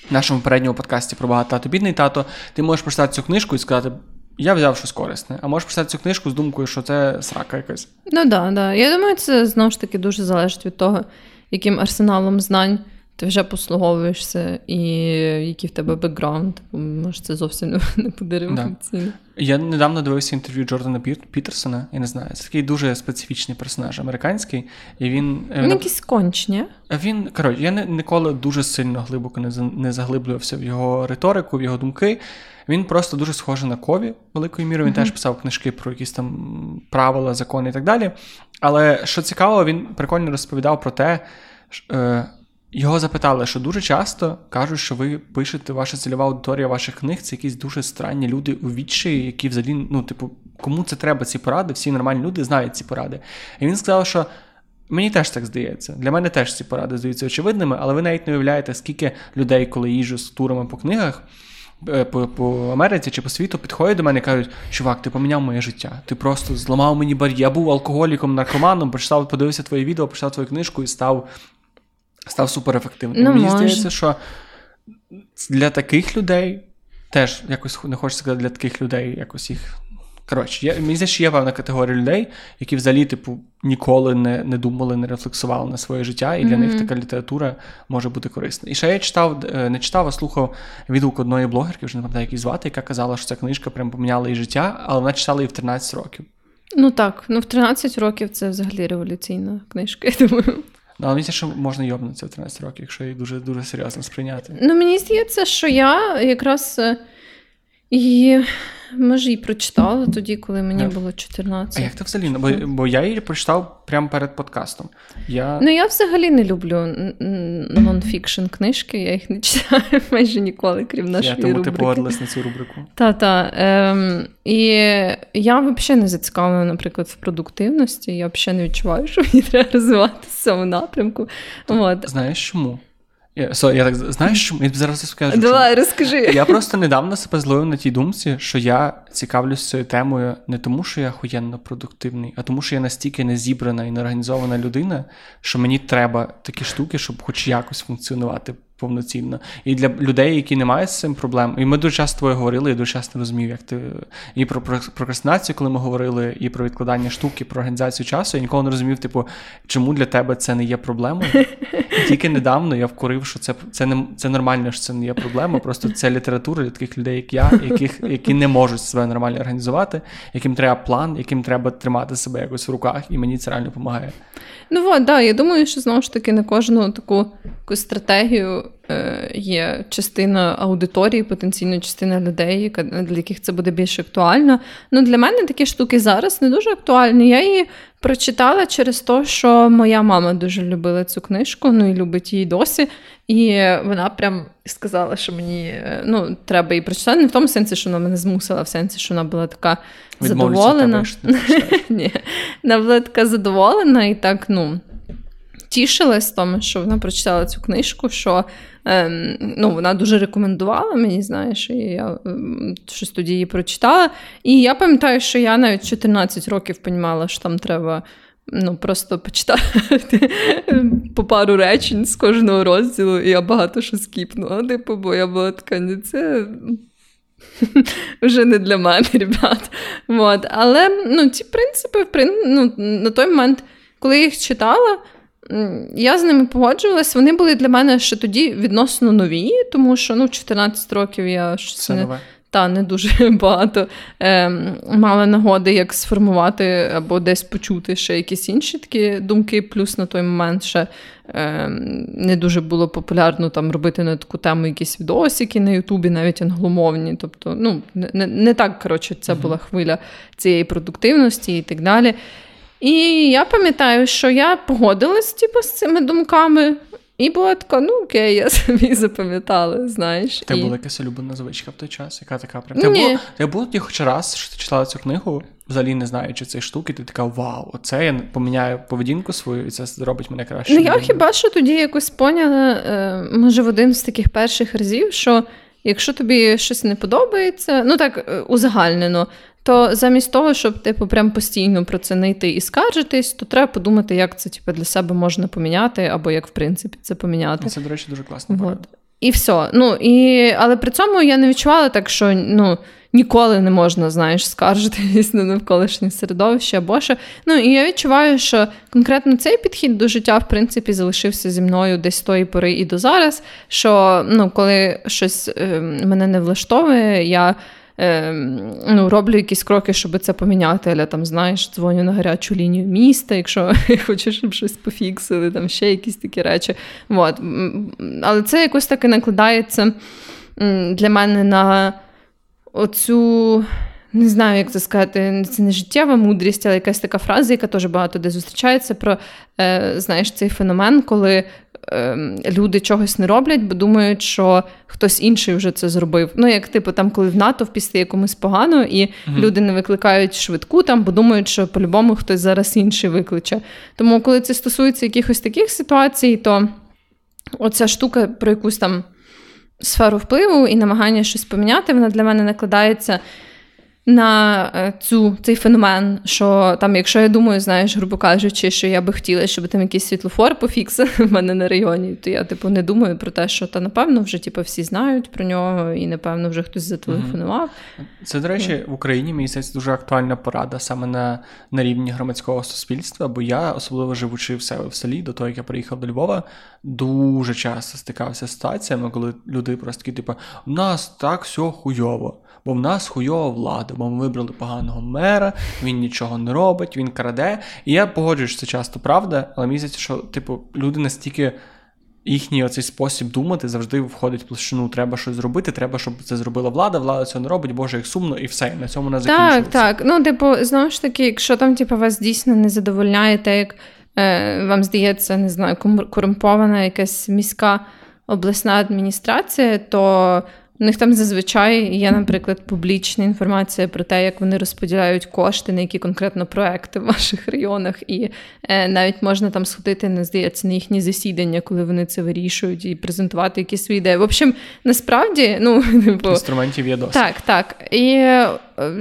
нашому передньому подкасті про багато бідний тато, ти можеш прочитати цю книжку і сказати. Я взяв щось корисне, а можеш прочитати цю книжку з думкою, що це срака якась. Ну да, да. Я думаю, це знову ж таки дуже залежить від того, яким арсеналом знань ти вже послуговуєшся, і який в тебе бекграунд, може це зовсім не буде революційно. Да. Я недавно дивився інтерв'ю Джордана Пітерсона, я не знаю, це такий дуже специфічний персонаж американський. і Він е, Він якийсь кончні. Він, коротше, я ніколи дуже сильно глибоко не заглиблювався в його риторику, в його думки. Він просто дуже схожий на кові великою мірою. Він mm-hmm. теж писав книжки про якісь там правила, закони і так далі. Але що цікаво, він прикольно розповідав про те, е, його запитали, що дуже часто кажуть, що ви пишете ваша цільова аудиторія ваших книг, це якісь дуже странні люди у відчаї, які взагалі, ну, типу, кому це треба ці поради? Всі нормальні люди знають ці поради. І він сказав, що. Мені теж так здається. Для мене теж ці поради здаються очевидними, але ви навіть не уявляєте, скільки людей, коли їжджу з турами по книгах е, по по Америці чи по світу, підходять до мене і кажуть, чувак, ти поміняв моє життя. Ти просто зламав мені бар'єр. Я був алкоголіком, наркоманом, прочитав, подивився твоє відео, прочитав твою книжку і став став суперефективним. Ну, Мені може. здається, що для таких людей теж якось не хочу сказати для таких людей, якось їх. Коротше, я, мені здається, що є певна категорія людей, які взагалі, типу, ніколи не не думали, не рефлексували на своє життя, і для mm-hmm. них така література може бути корисна. І ще я читав, е, не читав, а слухав відгук одної блогерки, вже не пам'ятаю, як її звати, яка казала, що ця книжка прям поміняла її життя, але вона читала її в 13 років. Ну так, ну в 13 років це взагалі революційна книжка, я думаю. Ну, але мені що можна йобнутися в 13 років, якщо її дуже дуже серйозно сприйняти. Ну, мені здається, що я якраз і може і прочитала тоді, коли мені було 14. А як ти взагалі? Бо, бо я її прочитав прямо перед подкастом. Я... Ну, я взагалі не люблю нонфікшн книжки, я їх не читаю <laughs> майже ніколи, крім нашої я, тому рубрики. ти погодилась на цю рубрику. Та-та. Ем, І я взагалі не зацікавлена, наприклад, в продуктивності. Я взагалі не відчуваю, що мені треба розвиватися в цьому напрямку. От. Знаєш чому? Я, so, я так знаєш, що я зараз скажу. Давай, розкажи. Я просто недавно себе зловив на тій думці, що я цікавлюсь цією темою не тому, що я охуєнно продуктивний, а тому, що я настільки не зібрана і неорганізована людина, що мені треба такі штуки, щоб хоч якось функціонувати повноцінно. І для людей, які не мають з цим проблем, і ми дуже часто твоє говорили, я дуже часто розумів, як ти і про прокрастинацію, коли ми говорили, і про відкладання штуки, про організацію часу. Я ніколи не розумів, типу, чому для тебе це не є проблемою. Тільки недавно я вкурив, що це це не це нормально, що це не є проблема. Просто це література для таких людей, як я, яких які не можуть себе нормально організувати, яким треба план, яким треба тримати себе якось в руках, і мені це реально допомагає. Ну от, да, я думаю, що знову ж таки на кожну таку, таку стратегію є частина аудиторії, потенційно частина людей, для яких це буде більш актуально. Ну, Для мене такі штуки зараз не дуже актуальні. Я її прочитала через те, що моя мама дуже любила цю книжку, ну і любить її досі. І вона прям сказала, що мені е, ну, треба її прочитати. Не в тому сенсі, що вона мене змусила, в сенсі, що вона була така задоволена. <laughs> Ні, Вона була така задоволена і так, ну. Тішилась тому, що вона прочитала цю книжку, що ем, ну, вона дуже рекомендувала мені, знаєш, і я ем, щось тоді її прочитала. І я пам'ятаю, що я навіть 14 років розуміла, що там треба ну, просто почитати <laughs> по пару речень з кожного розділу, і я багато що скіпнула. Типу, бо я була така, не це. <laughs> Вже не для мене, <laughs> ребят. Вот. Але ну, ці принципи, ну, на той момент, коли я їх читала, я з ними погоджувалась. Вони були для мене ще тоді відносно нові, тому що ну, 14 років я щось не, та, не дуже <laughs> багато е, мала нагоди, як сформувати або десь почути ще якісь інші такі думки. Плюс на той момент ще е, не дуже було популярно там робити на таку тему якісь відосики на Ютубі, навіть англомовні. Тобто, ну, не, не так коротше, це була хвиля цієї продуктивності і так далі. І я пам'ятаю, що я погодилась типу, з цими думками. І була така, ну окей, я собі запам'ятала, знаєш. Ти і... була якась улюблена звичка в той час, яка така прям. Ти було, ти було тоді хоч раз, що ти читала цю книгу, взагалі не знаючи цієї штуки, ти така вау, оце я поміняю поведінку свою, і це зробить мене краще. Ну я хіба що тоді якось поняла, е, може, в один з таких перших разів, що якщо тобі щось не подобається, ну так е, узагальнено, то замість того, щоб типу прям постійно про це не йти і скаржитись, то треба подумати, як це типу, для себе можна поміняти, або як в принципі це поміняти. Це, до речі, дуже класно. Вот. І все. Ну, і... Але при цьому я не відчувала так, що ну, ніколи не можна, знаєш, скаржитись на навколишнє середовище або що. Ну, і я відчуваю, що конкретно цей підхід до життя, в принципі, залишився зі мною десь з тої пори і до зараз. Що ну, коли щось е, мене не влаштовує, я е, ну, роблю якісь кроки, щоб це поміняти. Але там, знаєш, дзвоню на гарячу лінію міста, якщо <laughs> хочеш, щоб щось пофіксили, там ще якісь такі речі. От. Але це якось таки накладається для мене на оцю. Не знаю, як це сказати, це не життєва мудрість, але якась така фраза, яка теж багато де зустрічається про е, знаєш, цей феномен, коли люди чогось не роблять, бо думають, що хтось інший вже це зробив. Ну, як типу, там, коли в натовпі стає комусь погано, і mm люди не викликають швидку, там, бо думають, що по-любому хтось зараз інший викличе. Тому, коли це стосується якихось таких ситуацій, то оця штука про якусь там сферу впливу і намагання щось поміняти, вона для мене накладається на е, цю, цей феномен, що там, якщо я думаю, знаєш, грубо кажучи, що я би хотіла, щоб там якийсь світлофор пофіксив <laughs> в мене на районі, то я типу не думаю про те, що та напевно вже типу, всі знають про нього, і напевно вже хтось зателефонував. Це, до речі, в Україні мені здається, дуже актуальна порада саме на на рівні громадського суспільства, бо я, особливо живучи в себе в селі, до того, як я приїхав до Львова, дуже часто стикався з ситуаціями, коли люди просто такі, типу, у нас так все хуйово бо в нас хуйова влада, бо ми вибрали поганого мера, він нічого не робить, він краде. І я погоджуюсь, що це часто правда, але мені здається, що типу, люди настільки. Їхній оцей спосіб думати завжди входить в площину. Треба щось зробити, треба, щоб це зробила влада. Влада цього не робить, боже, як сумно, і все. на цьому не закінчується. Так, так. Ну, типу, знову ж таки, якщо там, типу, вас дійсно не задовольняє, те, як е, вам здається, не знаю, корумпована якась міська обласна адміністрація, то у них там зазвичай є, наприклад, публічна інформація про те, як вони розподіляють кошти на які конкретно проекти в ваших районах, і е, навіть можна там сходити, не здається, на їхні засідання, коли вони це вирішують, і презентувати якісь свої ідеї. В общем, насправді, ну <laughs> типу, інструментів є досить. Так, так. І е,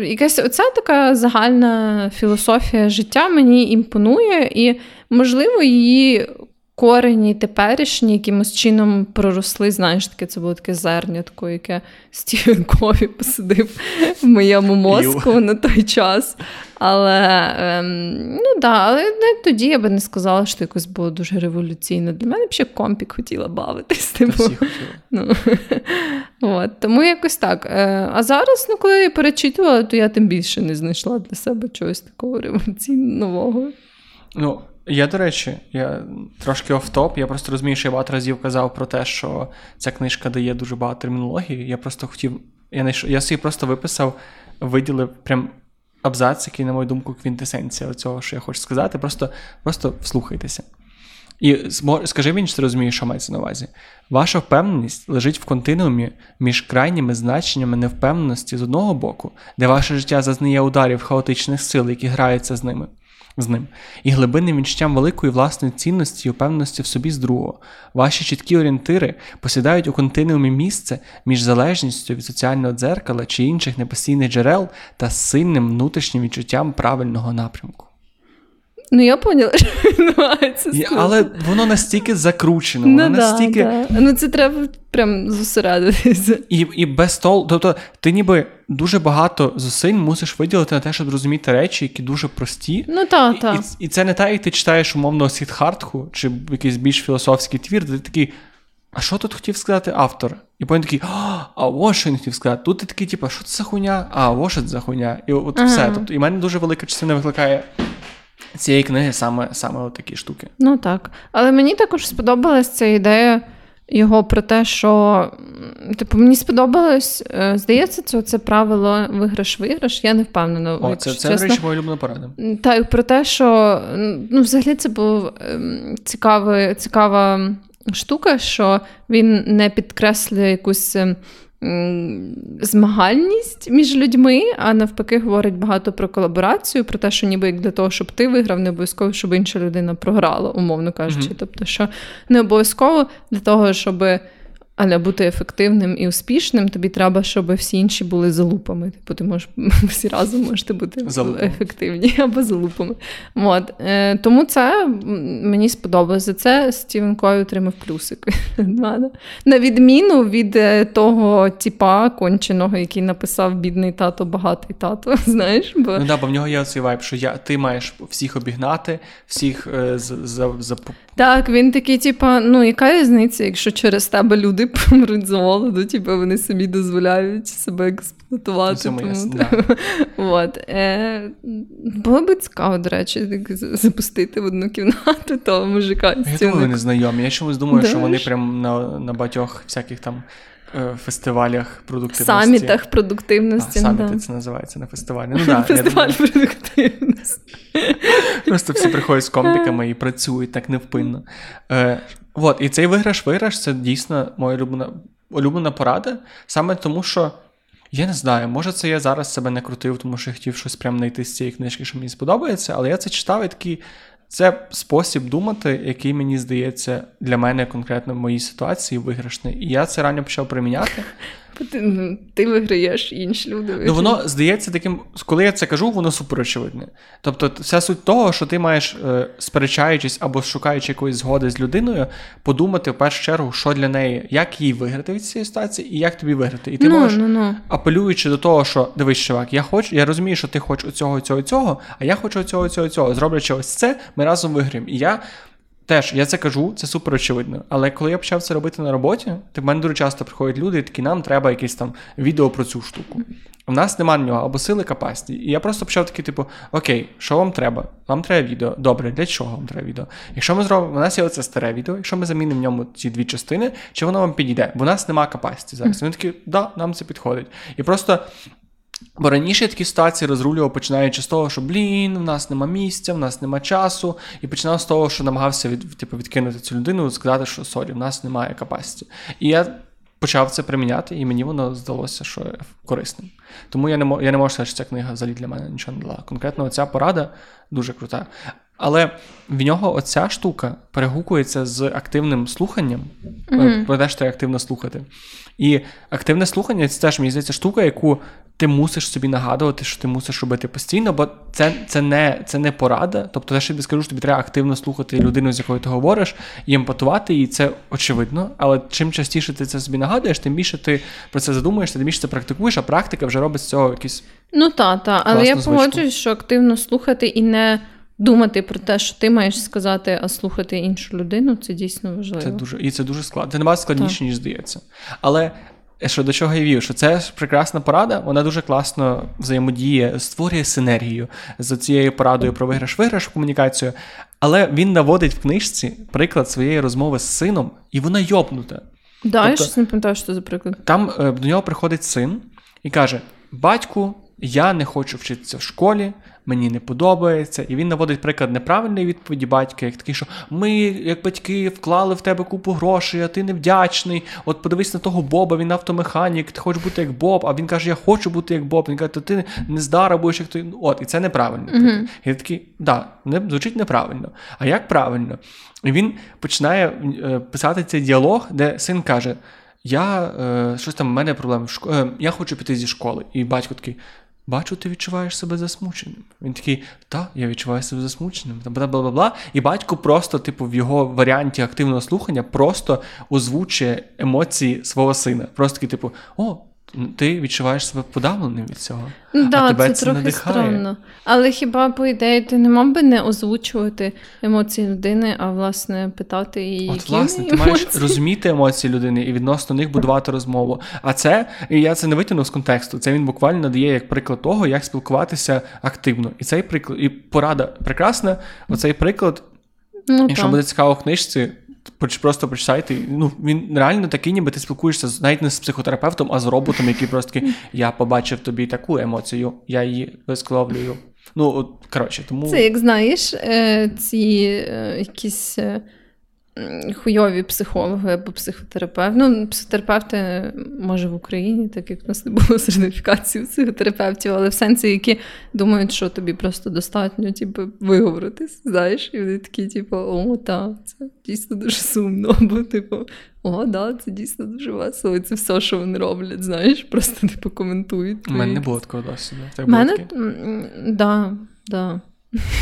якась оця така загальна філософія життя мені імпонує, і можливо її корені теперішні якимось чином проросли. Знаєш, таке це було таке зернятко, яке Стівен Кові посадив в моєму мозку на той час. Але ем, ну да, але не тоді я би не сказала, що якось було дуже революційно. Для мене б ще компік хотіла бавитись. Типу. Всі Ну, от, Тому якось так. Е, а зараз, ну, коли я перечитувала, то я тим більше не знайшла для себе чогось такого революційного нового. Ну, я, до речі, я трошки оф-топ. Я просто розумію, що я багато разів казав про те, що ця книжка дає дуже багато термінології. Я просто хотів. Я не я собі просто виписав, виділив прям абзац, який, на мою думку, квінтесенція цього, що я хочу сказати. Просто просто вслухайтеся. І скажи мені, чи ти розумієш, що мається на увазі. Ваша впевненість лежить в континуумі між крайніми значеннями невпевненості з одного боку, де ваше життя зазнає ударів хаотичних сил, які граються з ними з ним, і глибинним відчуттям великої власної цінності і упевненості в собі з другого. Ваші чіткі орієнтири посідають у континуумі місце між залежністю від соціального дзеркала чи інших непостійних джерел та сильним внутрішнім відчуттям правильного напрямку. Ну, я поняла, <laughs> що відбувається. Я, але воно настільки закручено, воно ну, настільки. Да, да. Ну, це треба прям зосередитися. І і без того, тобто, ти ніби дуже багато зусиль мусиш виділити на те, щоб зрозуміти речі, які дуже прості. Ну так, так. І, і це не так, як ти читаєш умовно Сідхартху чи якийсь більш філософський твір, де ти такий. А що тут хотів сказати автор? І потім такий, а ось що він хотів сказати. Тут ти такий, типу, що це за хуйня? А ось що це за хуйня. І от ага. все. Тобто, і в мене дуже велика частина викликає цієї книги саме саме такі штуки. Ну так. Але мені також сподобалась ця ідея його про те, що типу, мені сподобалось, е, здається, це це правило виграш-виграш. Я не впевнена. О, Це, це речі, моя улюблена порада. Так, про те, що ну, взагалі це була ем, цікава, цікава штука, що він не підкреслює якусь. Змагальність між людьми, а навпаки, говорить багато про колаборацію, про те, що ніби як для того, щоб ти виграв, не обов'язково, щоб інша людина програла, умовно кажучи. Mm-hmm. Тобто, що не обов'язково для того, щоб але бути ефективним і успішним, тобі треба, щоб всі інші були залупами. Типу, ти можеш <laughs> всі разом можете бути залупами. ефективні <laughs> або залупами. От. Е, Тому це мені сподобалося. За це Стівен Кой отримав плюсик. На відміну від е, того типа конченого, який написав бідний тато, багатий тато. <laughs> Знаєш? Бо... Ну да, бо в нього є цей вайб, що я, ти маєш всіх обігнати, всіх е, за, за, за так, він такий, типа, ну яка різниця, якщо через тебе люди помруть з голоду, типу вони собі дозволяють себе експлуатувати. Це да. От. Е, Було би цікаво, до речі, запустити в одну кімнату того мужика. Я думаю, вони знайомі. Я чомусь думаю, що вони прям на на багатьох всяких там. Е, фестивалях продуктивності. Самітах продуктивності. А, саміти да. це називається на фестивалі. Ну, да, <laughs> Фестиваль продуктивності. Просто всі приходять з комбіками і працюють так невпинно. От, І цей виграш-виграш це дійсно моя улюблена, улюблена порада. Саме тому, що. Я не знаю, може це я зараз себе не крутив, тому що я хотів щось прямо знайти з цієї книжки, що мені сподобається, але я це читав і такий це спосіб думати, який мені здається для мене конкретно в моїй ситуації виграшний. І я це ранньо почав приміняти. <laughs> Ти, ну, ти виграєш, інші люди виграють. Ну воно здається таким, коли я це кажу, воно суперочевидне. Тобто, вся суть того, що ти маєш, е, сперечаючись або шукаючи якоїсь згоди з людиною, подумати в першу чергу, що для неї, як їй виграти від цієї ситуації, і як тобі виграти. І ти ну, можеш, ну, ну. апелюючи до того, що дивись, чувак, я хочу, я розумію, що ти хочеш оцього, цього, цього, а я хочу оцього, цього, цього. Зроблячи ось це, ми разом виграємо. І я Теж я це кажу, це супер очевидно. Але коли я почав це робити на роботі, то в мене дуже часто приходять люди, і такі нам треба якесь там відео про цю штуку. У нас немає на нього або сили, capacity. І я просто почав такий, типу, окей, що вам треба? Вам треба відео. Добре, для чого вам треба відео? Якщо ми зробимо, у нас є оце старе відео, якщо ми замінимо в ньому ці дві частини, чи воно вам підійде? Бо у нас немає capacity зараз. Вони такі, да, нам це підходить. І просто Бо раніше я такі ситуації розрулював, починаючи з того, що блін, в нас нема місця, в нас нема часу, і починав з того, що намагався від, типу, відкинути цю людину сказати, що сорі, в нас немає capacity. І я почав це приміняти, і мені воно здалося, що корисним. Тому я не я не можу сказати, що ця книга взагалі для мене нічого не дала. Конкретно, ця порада дуже крута. Але в нього оця штука перегукується з активним слуханням, mm-hmm. про те, що активно слухати. І активне слухання це теж мені здається штука, яку ти мусиш собі нагадувати, що ти мусиш робити постійно, бо це це, не це не порада. Тобто, те, що я скажу, що тобі треба активно слухати людину, з якою ти говориш, і емпатувати, і це очевидно. Але чим частіше ти це собі нагадуєш, тим більше ти про це задумуєшся, тим більше це практикуєш, а практика вже робить з цього якісь. Ну так, та. але я погоджуюсь, що активно слухати і не думати про те, що ти маєш сказати, а слухати іншу людину, це дійсно важливо. Це дуже і це дуже складно. Це набагато складніше, так. ніж здається. Але що до чого я вів, що це прекрасна порада, вона дуже класно взаємодіє, створює синергію з цією порадою про виграш-виграш комунікацію. Але він наводить в книжці приклад своєї розмови з сином, і вона йопнута. Да, тобто, я щось не пам'ятаю, що це за приклад. Там е, до нього приходить син і каже: Батьку, я не хочу вчитися в школі, мені не подобається. І він наводить приклад неправильної відповіді батька, як такий, що ми, як батьки, вклали в тебе купу грошей, а ти невдячний. От подивись на того Боба, він автомеханік, ти хочеш бути як Боб, а він каже, я хочу бути як Боб. Він каже, то ти не здара будеш, як той. От, і це неправильно. Mm-hmm. І я такий, да, не звучить неправильно. А як правильно? І він починає е, писати цей діалог, де син каже. Я е, щось там в мене проблеми. Е, я хочу піти зі школи. І батько такий: Бачу, ти відчуваєш себе засмученим. Він такий, та, я відчуваю себе засмученим. бла бла бла І батько просто, типу, в його варіанті активного слухання просто озвучує емоції свого сина. Просто такий, типу, о, ти відчуваєш себе подавленим від цього. Да, а тебе це, це трохи надихає. странно. Але хіба, по ідеї, ти не мав би не озвучувати емоції людини, а власне питати її. От, які власне, ти маєш розуміти емоції людини і відносно них будувати розмову. А це, і я це не витягнув з контексту. Це він буквально надає як приклад того, як спілкуватися активно. І цей приклад, і порада прекрасна. Оцей приклад. Ну, Якщо так. буде цікаво в книжці, Просто прочитайте. Ну, він реально такий, ніби ти спілкуєшся навіть не з психотерапевтом, а з роботом, який просто такий, <laughs> я побачив тобі таку емоцію, я її висловлюю. Ну, от, коротше, тому. Це як знаєш, е, ці е, якісь е, хуйові психологи або психотерапевти. Ну, психотерапевти, може, в Україні, так як в нас не було сертифікації психотерапевтів, але в сенсі, які думають, що тобі просто достатньо типу, виговоритись, знаєш, і вони такі, типу, о, так, це дійсно дуже сумно. <laughs> Або, типу, о, да, це дійсно дуже весело. І це все, що вони роблять, знаєш, просто типу коментують. У мене не було такого досвіду. У мене, да, да.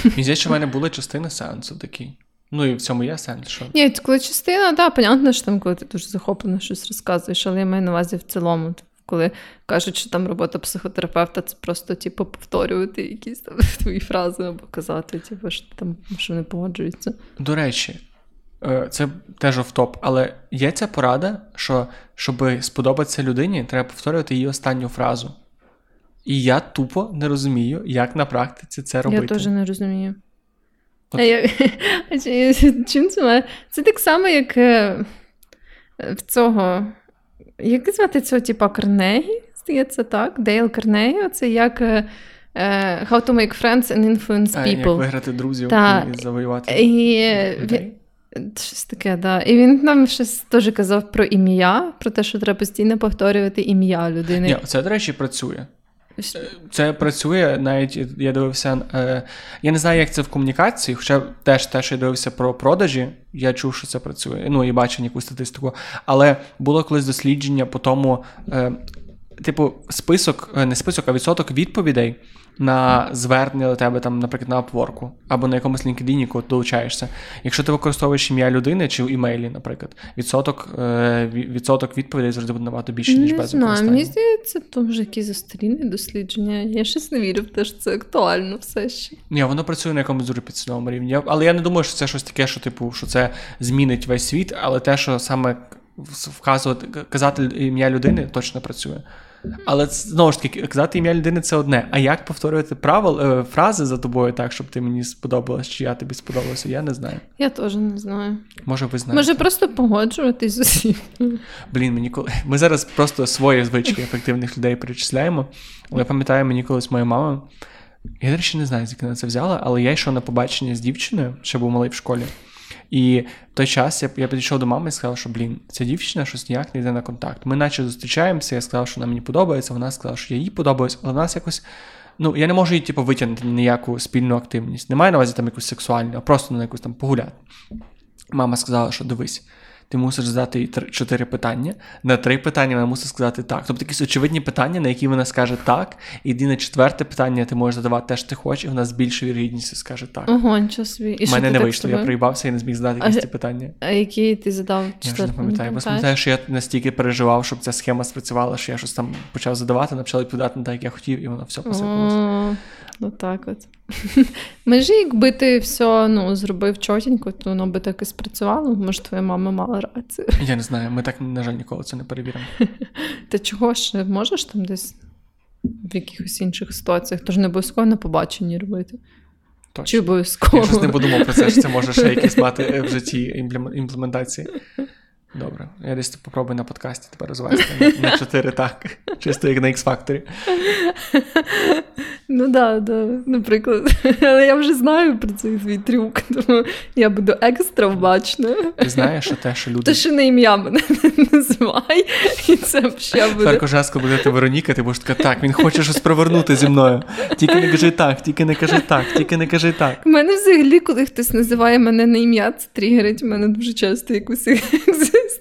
Мені здається, що в мене були частини сеансу такі. Ну і в цьому є сенс. що... Ні, коли частина, так, понятно, що там, коли ти дуже захоплено щось розказуєш, але я маю на увазі в цілому, коли кажуть, що там робота психотерапевта, це просто типу, повторювати якісь там <laughs> твої фрази або казати, типу, що там що не погоджується. До речі, е, це теж офтоп, але є ця порада, що щоб сподобатися людині, треба повторювати її останню фразу. І я тупо не розумію, як на практиці це робити. Я теж не розумію. <laughs> Чим це має? Це так само, як е, в цього. Як звати цього, типа Карнегі? Здається, так? Дейл Карнегі. Це як е, е, How to make friends and influence people. Як виграти друзів Та, і завоювати. І, він, щось таке, да. І він нам щось теж казав про ім'я, про те, що треба постійно повторювати ім'я людини. Ні, Це, до речі, працює. Це працює навіть я дивився. Е, я не знаю, як це в комунікації, хоча теж те, що я дивився про продажі, я чув, що це працює. Ну і бачив якусь статистику. Але було колись дослідження по тому, е, типу, список, е, не список, а відсоток відповідей на звернення до тебе, там, наприклад, на Upwork або на якомусь LinkedIn, коли ти долучаєшся. Якщо ти використовуєш ім'я людини чи в імейлі, наприклад, відсоток е, відсоток відповідей завжди буде набагато більше, ніж не без знаю, використання. Мені здається, то вже якісь застарілі дослідження. Я щось не вірю в те, що це актуально все ще. Ні, воно працює на якомусь дуже підсвідомому рівні. Але я не думаю, що це щось таке, що типу, що це змінить весь світ, але те, що саме вказувати, казати ім'я людини, точно працює. Але знову ж таки, казати ім'я людини це одне. А як повторювати правил, е, фрази за тобою так, щоб ти мені сподобалась, чи я тобі сподобалася, я не знаю. Я теж не знаю. Може, ви знаєте. Може, просто погоджуватись з усім. Блін, мені коли. Ми зараз просто свої звички ефективних людей перечисляємо. Але пам'ятаю, мені колись моя мама. Я, до речі, не знаю, звідки вона це взяла, але я йшов на побачення з дівчиною, ще був малий в школі. І в той час я я підійшов до мами і сказав, що блін, ця дівчина щось ніяк не йде на контакт. Ми наче зустрічаємося, я сказав, що вона мені подобається, вона сказала, що я їй подобаюсь, але в нас якось. Ну, я не можу її, типу, витягнути ніяку спільну активність. Немає на увазі там якусь сексуальну, а просто на якусь там погуляти. Мама сказала, що дивись, ти мусиш задати їй чотири питання. На три питання вона мусить сказати так. Тобто якісь очевидні питання, на які вона скаже так. І на четверте питання ти можеш задавати те, що ти хочеш, і вона з більшою вірогідністю скаже так. Ого, нічого собі. У мене не вийшло, я проїбався і не зміг задати якісь ці питання. А які ти задав Я вже не пам'ятаю. Бо пам'ятаю, що я настільки переживав, щоб ця схема спрацювала, що я щось там почав задавати, почав відповідати на так, як я хотів, і воно все посипалося. Ну так от. <laughs> Межі, якби ти все ну, зробив чотенько, то воно би так і спрацювало. Може, твоя мама мала рацію. <laughs> Я не знаю, ми так, на жаль, ніколи це не перевіримо. <laughs> Ти чого ж можеш там десь в якихось інших ситуаціях? Тож не обов'язково на побаченні робити. Точно. Чи обов'язково? Я щось не подумав про це, що це може ще якісь мати в житті імплементації. Добре, я десь попробую на подкасті тепер розвести на 4 так. Чисто як на X-Factor. Ну да, да, наприклад. Але я вже знаю про цей свій трюк, тому я буду екстра вбачна. Ти знаєш, що те, що люди. Ти ще не ім'я мене не називай, і це ще буде. Тепер кожаска буде ти Вероніка, ти будеш така, так, він хоче щось провернути зі мною. Тільки не кажи так, тільки не кажи так, тільки не кажи так. У мене взагалі, коли хтось називає мене на ім'я, це тригерить мене дуже часто якусь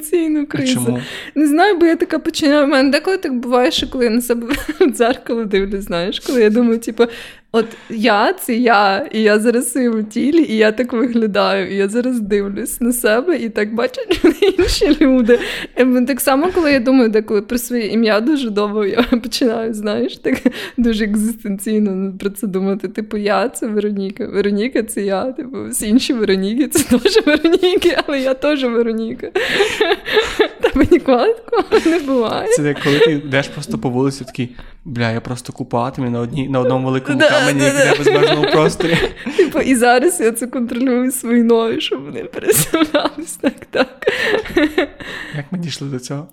екзистенційну кризу. Чому? Не знаю, бо я така починаю. У мене деколи так буває, що коли я на себе <laughs> в дзеркало дивлюсь, знаєш, коли я думаю, типу, от я це я, і я зараз в своєму тілі, і я так виглядаю, і я зараз дивлюсь на себе, і так бачать <laughs> інші люди. І так само, коли я думаю, деколи про своє ім'я дуже довго я <laughs> починаю, знаєш, так дуже екзистенційно про це думати. Типу, я це Вероніка, Вероніка це я, типу, всі інші Вероніки це теж Вероніки, але я теж Вероніка. <laughs> Тебе ніколи такого не буває. Це коли ти йдеш просто по вулиці, такий, бля, я просто купатиму на одній, на одному великому камені, в безмежному просторі. <laughs> Типу, і зараз я це контролюю свої ноги, щоб вони пересувалися так, так. <laughs> Як ми дійшли до цього?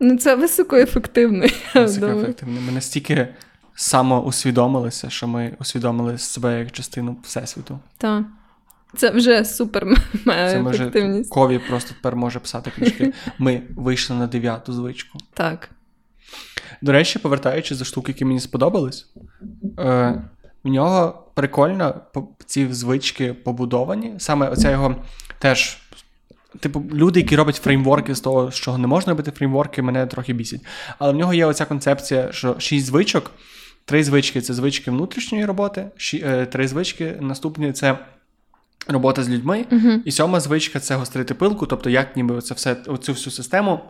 Ну, це високоефективно. Високоефективно. Ми настільки самоусвідомилися, що ми усвідомили себе як частину Всесвіту. Так. Це вже супер Це Кові просто тепер може писати книжки. <laughs> Ми вийшли на дев'яту звичку. Так. До речі, повертаючись до штуки, які мені сподобались, е, в нього прикольно ці звички побудовані. Саме оця його теж. Типу, люди, які роблять фреймворки з того, з чого не можна робити фреймворки, мене трохи бісять. Але в нього є оця концепція, що шість звичок, три звички це звички внутрішньої роботи, ші, е, три звички наступні це робота з людьми. Uh-huh. І сьома звичка це гострити пилку, тобто як ніби це все, оцю всю систему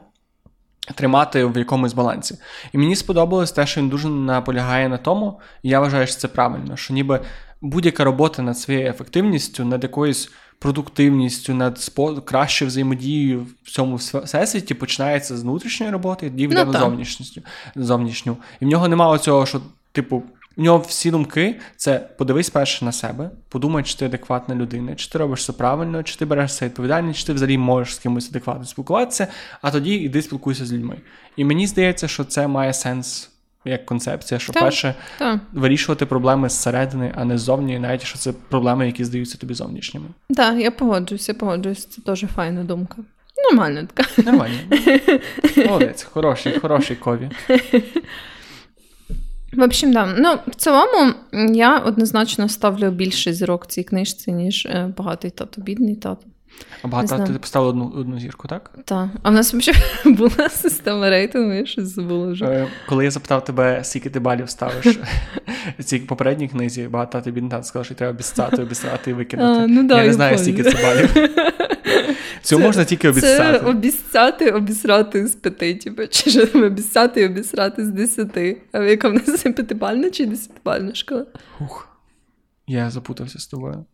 тримати в якомусь балансі. І мені сподобалось те, що він дуже наполягає на тому, і я вважаю, що це правильно, що ніби будь-яка робота над своєю ефективністю, над якоюсь продуктивністю, над спо... кращою взаємодією в цьому всесвіті починається з внутрішньої роботи, і йде ну, на зовнішню. зовнішню. І в нього немає цього, що, типу, у нього всі думки це подивись перше на себе, подумай, чи ти адекватна людина, чи ти робиш все правильно, чи ти берешся відповідальність, чи ти взагалі можеш з кимось адекватно спілкуватися, а тоді йди спілкуйся з людьми. І мені здається, що це має сенс як концепція, що так, перше так. вирішувати проблеми зсередини, а не ззовні, навіть що це проблеми, які здаються тобі зовнішніми. Так, я погоджуюся, погоджуюся. Це теж файна думка. Нормально така. Нормально. <laughs> Молодець, хороший, хороший кові. <laughs> В общем, да. Ну, в цілому, я однозначно ставлю більше зірок цій книжці, ніж е, багатий тато, бідний тато. А багато ти поставила одну одну зірку, так? Так. А в нас взагалі <laughs> була система рейтингу, я щось забула вже. Е, коли я запитав тебе, скільки ти балів ставиш <laughs> цій попередній книзі, багато бідний тато сказав, що треба обіцяти, обіцяти і викинути. А, ну, да, я не знаю, скільки це балів. <laughs> Цього можна тільки обіцяти. Це обіцяти, обісрати з п'яти, типу, чи ж обіцяти і обісрати з десяти. А яка в нас п'ятибальна чи десятибальна школа? Ух, я запутався з тобою.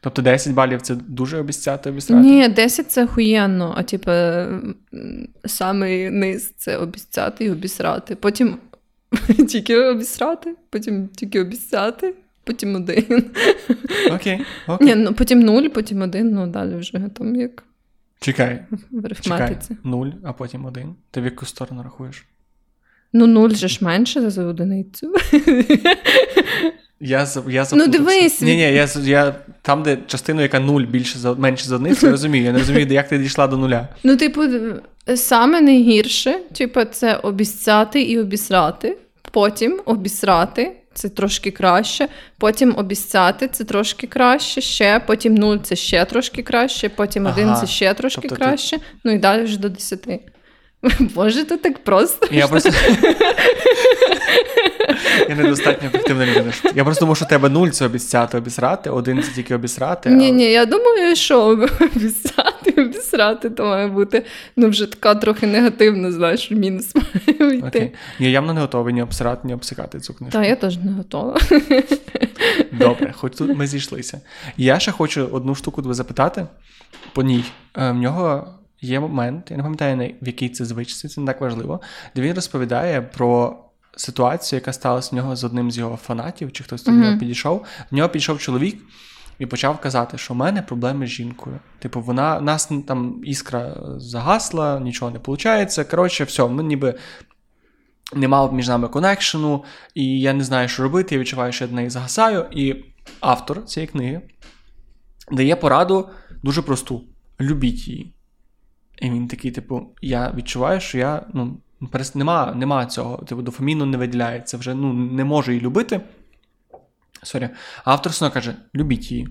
Тобто 10 балів це дуже обіцяти обісрати? Ні, 10 це охуєнно, а типу, самий низ це обіцяти і обісрати. Потім <laughs> тільки обісрати, потім тільки обіцяти, потім один. Окей. <laughs> окей. Ні, ну Потім нуль, потім один, ну далі вже там як. Чекай. В. Чекай. Нуль, а потім один. Ти в яку сторону рахуєш? Ну, нуль же ж менше за одиницю. <laughs> Я я Ну, дивись. Ні, ні, я я там, де частину, яка нуль більше за менше за одиницю, я <laughs> розумію. Я не розумію, як ти дійшла до нуля. Ну, типу, саме найгірше, типу, це обіцяти і обісрати, потім обісрати. Це трошки краще, потім обіцяти це трошки краще, ще, потім нуль це ще трошки краще, потім ага. один це ще трошки тобто краще, ти... ну і далі вже до десяти. <laughs> Боже, то так просто. Я просто... <laughs> Я недостатньо ефективна людина. Я просто думаю, що тебе нуль це обіцяти, обісрати, один це тільки обісрати. Ні, ні, я думаю, що обіцяти, обісрати, то має бути ну, вже така трохи негативна, знаєш, мінус має йти. Окей. Я явно не готовий ні обсирати, ні обсикати цю книжку. Так, я теж не готова. Добре, хоч тут ми зійшлися. Я ще хочу одну штуку тебе запитати по ній. Е, в нього є момент, я не пам'ятаю, в якій це звичці, це не так важливо, де він розповідає про ситуацію, яка сталася в нього з одним з його фанатів, чи хтось до нього підійшов. В нього підійшов чоловік і почав казати, що в мене проблеми з жінкою. Типу, вона нас там іскра загасла, нічого не виходить. Коротше, все, ми ніби. Нема між нами connection у, і я не знаю, що робити. Я відчуваю, що я до неї загасаю. І автор цієї книги дає пораду дуже просту: любіть її. І він такий, типу, я відчуваю, що я ну, нема нема цього. Типу, дофаміну не виділяється, вже ну, не можу її любити. Sorry. Автор все каже: любіть її.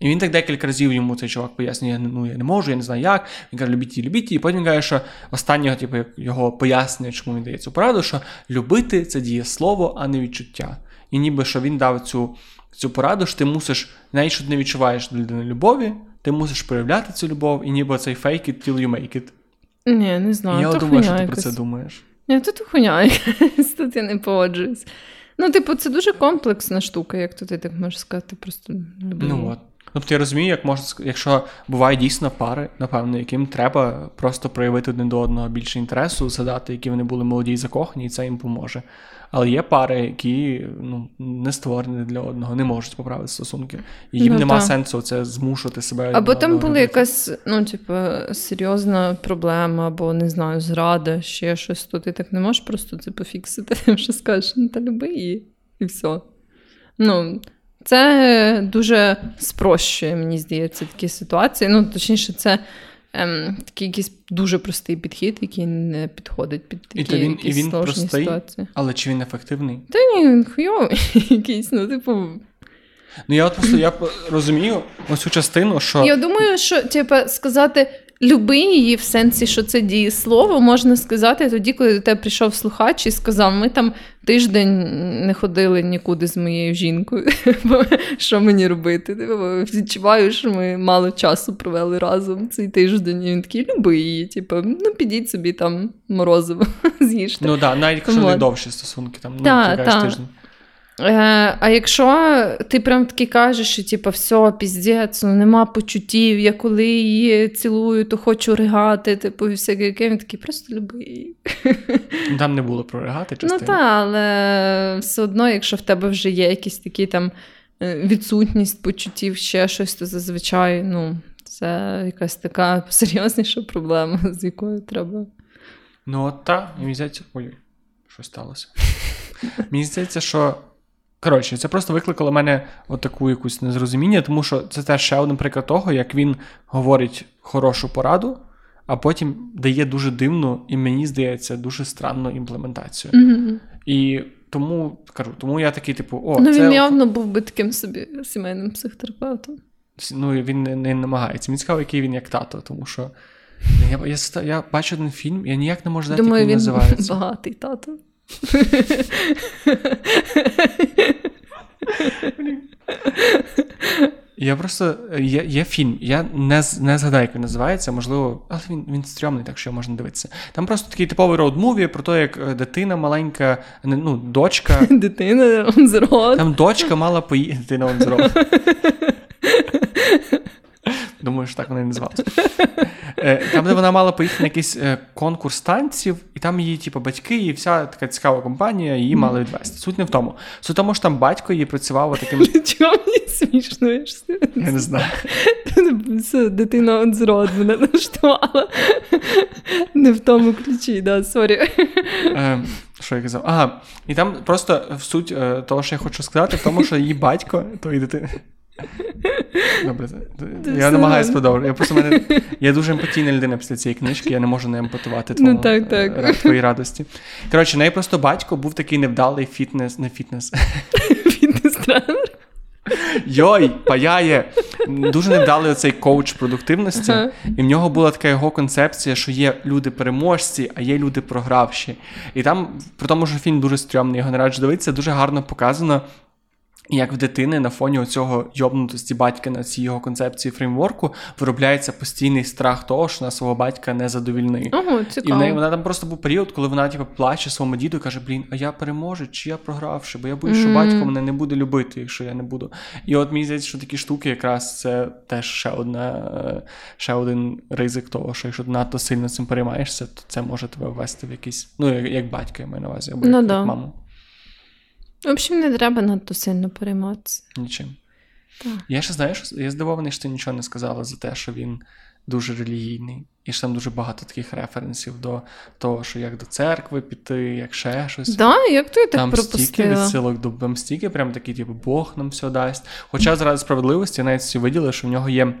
І він так декілька разів йому цей чувак пояснює, ну я не можу, я не знаю як. Він каже, любіть її, любіть її. І потім він каже, що останнього, типу, його пояснює, чому він дає цю пораду, що любити це діє слово, а не відчуття. І ніби що він дав цю цю пораду, що ти мусиш, навіть що ти не відчуваєш до людини любові, ти мусиш проявляти цю любов, і ніби цей fake it till you make it. Ні, не знаю. Я думаю, що ти якось. про це думаєш. Ні, тут хуйня якась, тут я не погоджуюсь. Ну, типу, це дуже комплексна штука, як то ти так можеш сказати, просто люблю. Ну от. Тобто я розумію, як можна якщо буває дійсно пари, напевно, яким треба просто проявити один до одного більше інтересу, згадати, які вони були молоді і закохані, і це їм поможе. Але є пари, які ну, не створені для одного, не можуть поправити стосунки. І їм ну, нема та. сенсу це змушувати себе. Або там була якась, ну, типу, серйозна проблема, або не знаю, зрада, ще щось, то ти так не можеш просто це пофіксити, <laughs> тим, що скажеш, ну та люби її, і все. Ну, це дуже спрощує, мені здається, такі ситуації. Ну, точніше, це ем, такий якийсь дуже простий підхід, який не підходить під такі і він, і він простий, ситуації. Але чи він ефективний? Та ні, він хуйовий <laughs> якийсь, ну, типу. Ну, я от просто я розумію ось цю частину, що. Я думаю, що, типу, сказати. Люби її в сенсі, що це дієслово, можна сказати тоді, коли до тебе прийшов слухач і сказав: ми там тиждень не ходили нікуди з моєю жінкою. <laughs> Що мені робити? Відчуваю, що ми мало часу провели разом цей тиждень. І Він такий люби її. Типу, ну підіть собі там морозиво <laughs> з'їжте. Ну так, навіть якщо не довші стосунки, там ну, та, тиждень. Е, А якщо ти прям таки кажеш, що типу, все, піздець, ну нема почуттів, я коли її цілую, то хочу ригати, типу, всяке яке, він такий просто люби її. Ну, там не було про ригати частини. Ну так, але все одно, якщо в тебе вже є якісь такі там е, відсутність почуттів, ще щось, то зазвичай, ну, це якась така <laughs> серйозніша проблема, з якою треба. Ну, от так, мені здається, ой, що сталося. <laughs> Мені здається, що. Коротше, це просто викликало мене отаку якусь незрозуміння, тому що це теж ще один приклад того, як він говорить хорошу пораду, а потім дає дуже дивну і мені здається дуже странну імплементацію. Mm-hmm. І тому кажу, тому я такий, типу, о, ну це... він явно був би таким собі сімейним психотерапевтом. Ну він не, не намагається. Мені цікаво, який він як тато, тому що я я, я бачу один фільм, я ніяк не можу знати, Думаю, як він, він. <laughs> Багатий тато. Я просто є є фільм, я не не згадаю, як він називається, можливо, але він він стрьомний, так що можна дивитися. Там просто такий типовий road movie про те, як е, дитина маленька, ну, дочка. <laughs> Дитина on the road. Там дочка мала поїхати дитина on the road. Думаю, що так вона і називалася. Е, там, де вона мала поїхати на якийсь е, конкурс танців, і там її, типу, батьки, і вся така цікава компанія її мали відвести. Суть не в тому. Суть в тому, що там батько її працював таким. <laughs> Чого мені смішно? Я не знаю. <laughs> Дитина от зрод мене наштувала. Не в тому ключі, да, сорі. Е, що я казав? Ага, і там просто в суть того, що я хочу сказати, в тому, що її батько, тої дитини. <laughs> Добре, я намагаюся продовжувати. Я просто мене <laughs> я дуже емпатійна людина після цієї книжки, я не можу не емпатувати твому, ну, так, так. Е, твоїй радості. Коротше, в неї просто батько був такий невдалий фітнес, не фітнес. <laughs> Фітнес-тренер. Йой, паяє. Дуже невдалий оцей коуч продуктивності, ага. і в нього була така його концепція, що є люди-переможці, а є люди програвші. І там, при тому, що фільм дуже стрьомний, його не раджу дивитися, дуже гарно показано, як в дитини на фоні цього йобнутості батька на цій його концепції фреймворку виробляється постійний страх того, що на свого батька не задовільний. Ого, цікаво. І в неї вона там просто був період, коли вона типу, плаче своєму діду і каже: Блін, а я переможу, чи я програвши, бо я боюсь, що батько мене не буде любити, якщо я не буду. І от мені здається, що такі штуки, якраз це теж ще одна, ще один ризик того, що якщо надто сильно цим переймаєшся, то це може тебе ввести в якийсь, ну як, як батько, я маю на увазі, або ну, як, да. як маму. В общем, не треба надто сильно перейматися. Нічим. Так. Я ще знаєш, я здивований, що ти нічого не сказала за те, що він дуже релігійний. І що там дуже багато таких референсів до того, що як до церкви піти, як ще щось. Да, як ти так Там пропустила? стільки відсилок до там стільки, прям такий, типу, Бог нам все дасть. Хоча заради справедливості навіть всі виділи, що в нього є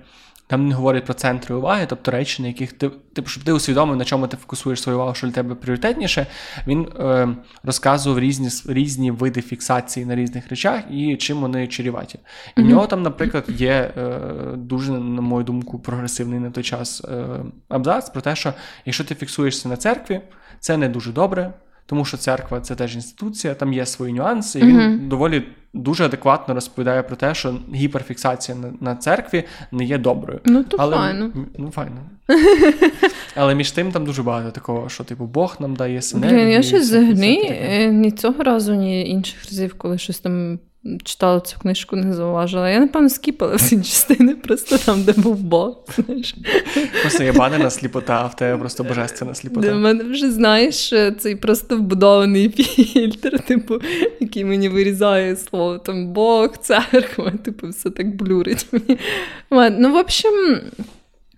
там не говорять про центри уваги, тобто речі, на яких ти типу, щоб ти усвідомив, на чому ти фокусуєш свою увагу, що для тебе пріоритетніше. Він е, розказував різні різні види фіксації на різних речах і чим вони чаріваті. І mm-hmm. в нього там, наприклад, є е, дуже, на мою думку, прогресивний на той час е, абзац про те, що якщо ти фіксуєшся на церкві, це не дуже добре тому що церква це теж інституція, там є свої нюанси, і він mm-hmm. доволі дуже адекватно розповідає про те, що гіперфіксація на, на церкві не є доброю. Ну, то Але, файно. Ну, файно. <laughs> Але між тим там дуже багато такого, що типу Бог нам дає синергію. Блін, Я щось взагалі е, ні цього разу, ні інших разів, коли щось там читала цю книжку, не зауважила. Я, напевно, скіпала всі частини, просто там, де був Бог. Просто є банена сліпота, а в тебе просто божественна сліпота. У мене вже, знаєш, цей просто вбудований фільтр, типу, який мені вирізає слово там Бог, церква, типу, все так блюрить мені. Ну, в общем.